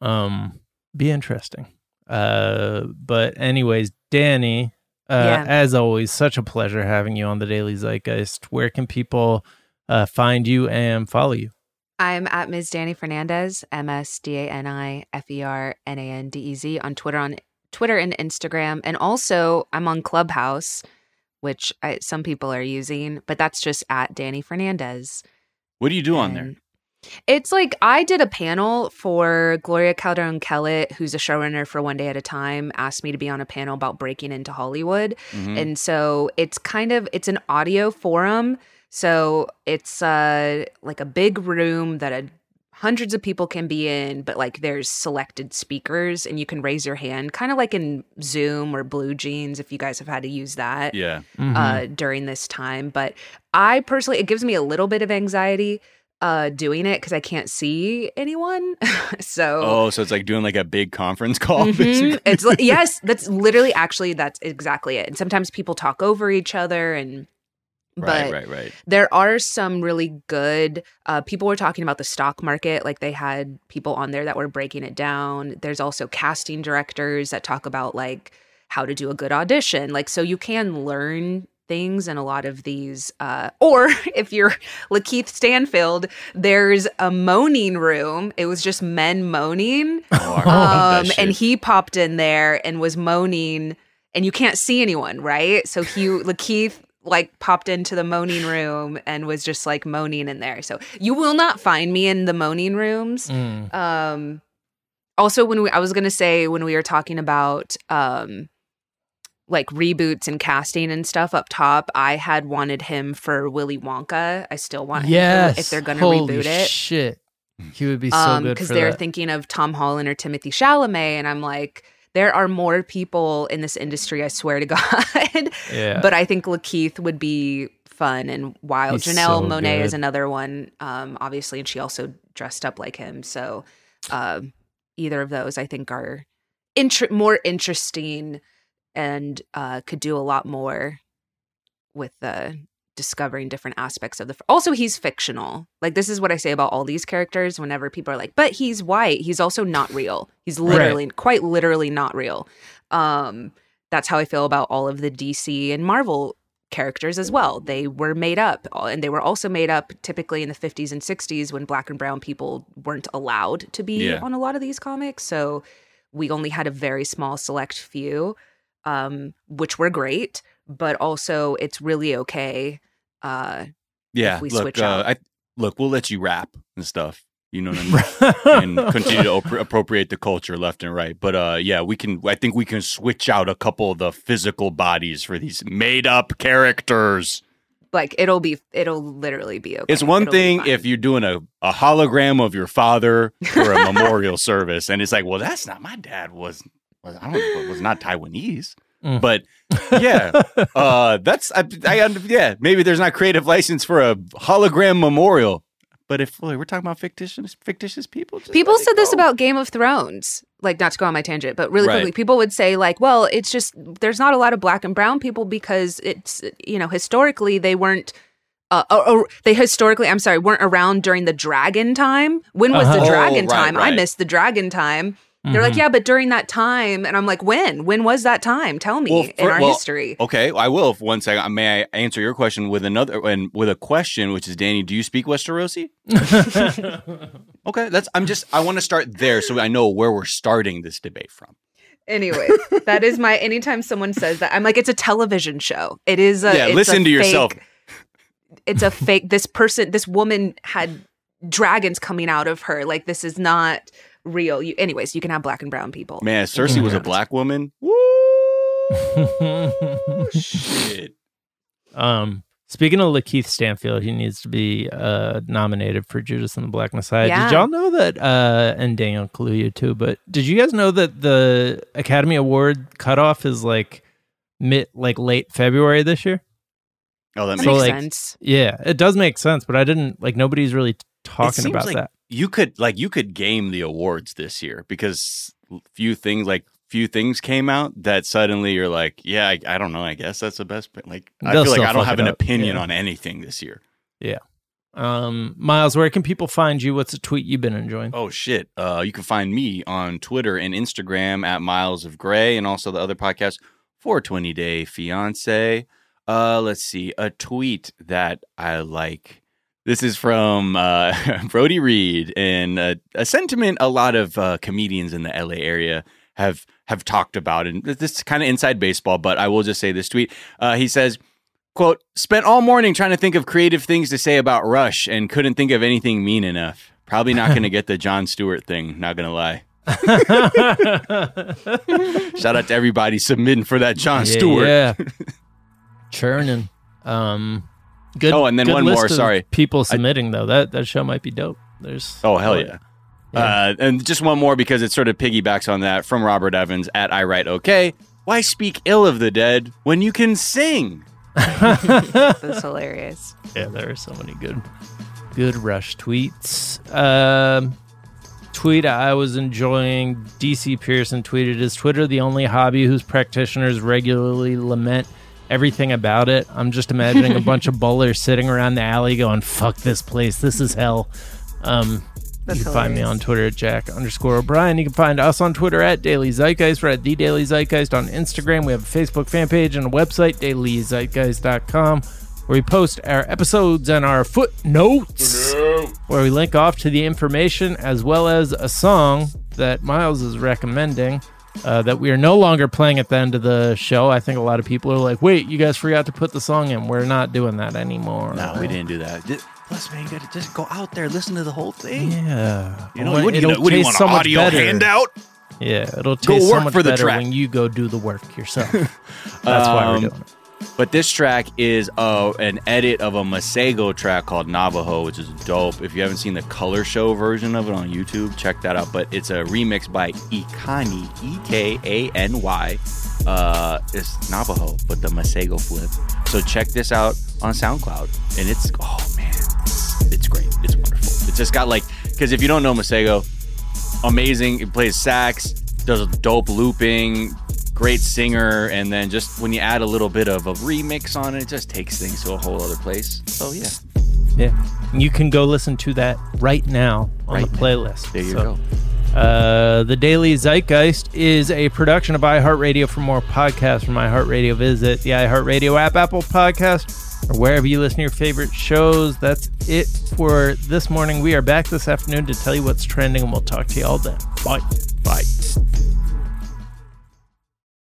Um be interesting. Uh but anyways, Dani, uh Yeah. as always, such a pleasure having you on the Daily Zeitgeist. Where can people uh find you and follow you? I'm at Ms. Dani Fernandez, M S D A N I F E R N A N D E Z on Twitter on Twitter and Instagram, and also I'm on Clubhouse, which I, some people are using, but that's just at Dani Fernandez. What do you do on there? It's like I did a panel for Gloria Calderon Kellett, who's a showrunner for One Day at a Time, asked me to be on a panel about breaking into Hollywood. Mhm. And so it's kind of it's an audio forum. So it's uh like a big room that a, hundreds of people can be in, but like there's selected speakers and you can raise your hand, kind of like in Zoom or Blue Jeans if you guys have had to use that Yeah. Mhm. uh, during this time. But I personally, it gives me a little bit of anxiety uh, doing it because I can't see anyone. *laughs* so. Oh, so it's like doing like a big conference *laughs* call. Mhm. It's li- *laughs* yes, that's literally actually that's exactly it. And sometimes people talk over each other and but right, right, right. there are some really good uh, people were talking about the stock market like they had people on there that were breaking it down. There's also casting directors that talk about like how to do a good audition. Like so you can learn things and a lot of these uh, or *laughs* if you're lakeith stanfield there's a moaning room. It was just men moaning. Oh, um, and he popped in there and was moaning, and you can't see anyone, right? So he, Lakeith, like popped into the moaning room and was just like moaning in there. So you will not find me in the moaning rooms. Mm. Um, also, when we, I was gonna say when we were talking about um, like reboots and casting and stuff up top, I had wanted him for Willy Wonka. I still want him for- if they're gonna Holy reboot it. Shit. He would be so good because they're that. thinking of Tom Holland or Timothée Chalamet, and I'm like, there are more people in this industry. I swear to *laughs* God. Yeah. But I think Lakeith would be fun and wild. He's Janelle so Monet is another one, um, obviously, and she also dressed up like him. So um, either of those, I think, are inter- more interesting and uh, could do a lot more with the discovering different aspects of the also he's fictional. Like this is what i say about all these characters whenever people are like but he's white. He's also not real. He's literally quite literally not real. Um that's how i feel about all of the dc and marvel characters as well. They were made up and they were also made up typically in the 50s and 60s when black and brown people weren't allowed to be Yeah. on a lot of these comics. So we only had a very small select few um which were great but also it's really okay uh Yeah, we look, switch uh, out. I, look, we'll let you rap and stuff. You know what I mean? and *laughs* continue to appro- appropriate the culture left and right. But uh, yeah, we can. I think we can switch out a couple of the physical bodies for these made up characters. like it'll be it'll literally be okay It's one It'll thing if you're doing a, a hologram of your father for a *laughs* memorial service, and it's like, well, that's not my dad was was I don't was not Taiwanese, Mm. but yeah, *laughs* uh, that's I, I yeah maybe there's not creative license for a hologram memorial, but if well, we're talking about fictitious fictitious people, just people said this about game of thrones like not to go on my tangent but really Right. quickly people would say like well it's just there's not a lot of black and brown people because it's you know historically they weren't uh, or, or they historically i'm sorry weren't around during the dragon time. When was Uh-huh. the Oh, dragon right, time? I missed the dragon time they're like Mhm. yeah but during that time and i'm like when when was that time tell me Well, in our well, history Okay, I will. For one second, may I answer your question with another and with a question, which is Dani, do you speak Westerosi? *laughs* Okay, that's. I'm just. I want to start there so I know where we're starting this debate from. Anyway, that is my anytime someone says that, I'm like, it's a television show. It is a yeah, it's listen a to yourself. It's a fake this person, this woman had dragons coming out of her. Like this is not real. You anyways, you can have black and brown people. Man, Cersei was a black woman. *laughs* Woo! Shit. um, speaking of Lakeith Stanfield, he needs to be uh, nominated for Judas and the Black Messiah. Yeah. Did y'all know that? Uh, and Daniel Kaluuya too. But did you guys know that the Academy Award cutoff is like mid, like late February this year? Oh, that That makes So, like, sense. Yeah, it does make sense, but I didn't like nobody's really talking seems about like that. You could like you could game the awards this year because few things like few things came out that suddenly you're like, yeah, I, I don't know. I guess that's the best. Like, I They'll feel like I don't have an up, opinion yeah. on anything this year. Yeah. Um, Miles, where can people find you? What's a tweet you've been enjoying? Oh shit! Uh, you can find me on Twitter and Instagram at Miles of Gray, and also the other podcast, 420 Day Fiance. Uh, let's see a tweet that I like. This is from uh, *laughs* Brody Reed, and uh, a sentiment a lot of uh, comedians in the LA area have have talked about, and this is kind of inside baseball. But I will just say this tweet. Uh, he says. Quote, spent all morning trying to think of creative things to say about Rush and couldn't think of anything mean enough. Probably not going *laughs* to get the Jon Stewart thing, not going to lie. *laughs* Shout out to everybody submitting for that Jon yeah, Stewart. yeah. churning. Um, good. Oh, and then one more, sorry. people submitting though. That that show might be dope. There's Oh, hell yeah. Uh, and just one more because it sort of piggybacks on that from Robert Evans at I Write Okay. Why speak ill of the dead when you can sing? *laughs* That's *laughs* hilarious. Yeah, there are so many good, good Rush tweets. Um, tweet I was enjoying. DC Pearson tweeted: "Is Twitter the only hobby whose practitioners regularly lament everything about it? I'm just imagining a *laughs* bunch of bowlers sitting around the alley going, "Fuck this place. This is hell." Um, That's you can find me on Twitter at Jack underscore O'Brien. You can find us on Twitter at Daily Zeitgeist. We're at The Daily Zeitgeist on Instagram. We have a Facebook fan page and a website, dailyzeitgeist.com, where we post our episodes and our footnotes, where we link off to the information as well as a song that Miles is recommending. Uh, that we are no longer playing at the end of the show. I think a lot of people are like, wait, you guys forgot to put the song in. We're not doing that anymore. No, we didn't do that. Plus, man, you got to just go out there, listen to the whole thing. Yeah. You know, Well, what do you, it'll what do you taste want so an audio better. handout? Yeah, it'll taste so much for the better track. when you go do the work yourself. *laughs* That's why we're Um, doing it. But this track is an edit of a Masego track called Navajo, which is dope. If you haven't seen the color show version of it on YouTube, check that out. But it's a remix by Ekany, E K A N Y. Uh, it's Navajo, but the Masego flip. So check this out on SoundCloud, and it's oh man, it's, it's great. It's wonderful. It's just got like because if you don't know Masego, amazing. It plays sax, does a dope looping, great singer, and then just when you add a little bit of a remix on it, it just takes things to a whole other place. So yeah, Yeah. You can go listen to that right now on Right the now. playlist. there you So, go. Uh, the Daily Zeitgeist is a production of iHeartRadio. For more podcasts from iHeartRadio, visit the iHeartRadio app, Apple Podcast, or wherever you listen to your favorite shows. That's it for this morning. We are back this afternoon to tell you what's trending, and we'll talk to you all then. Bye. Bye.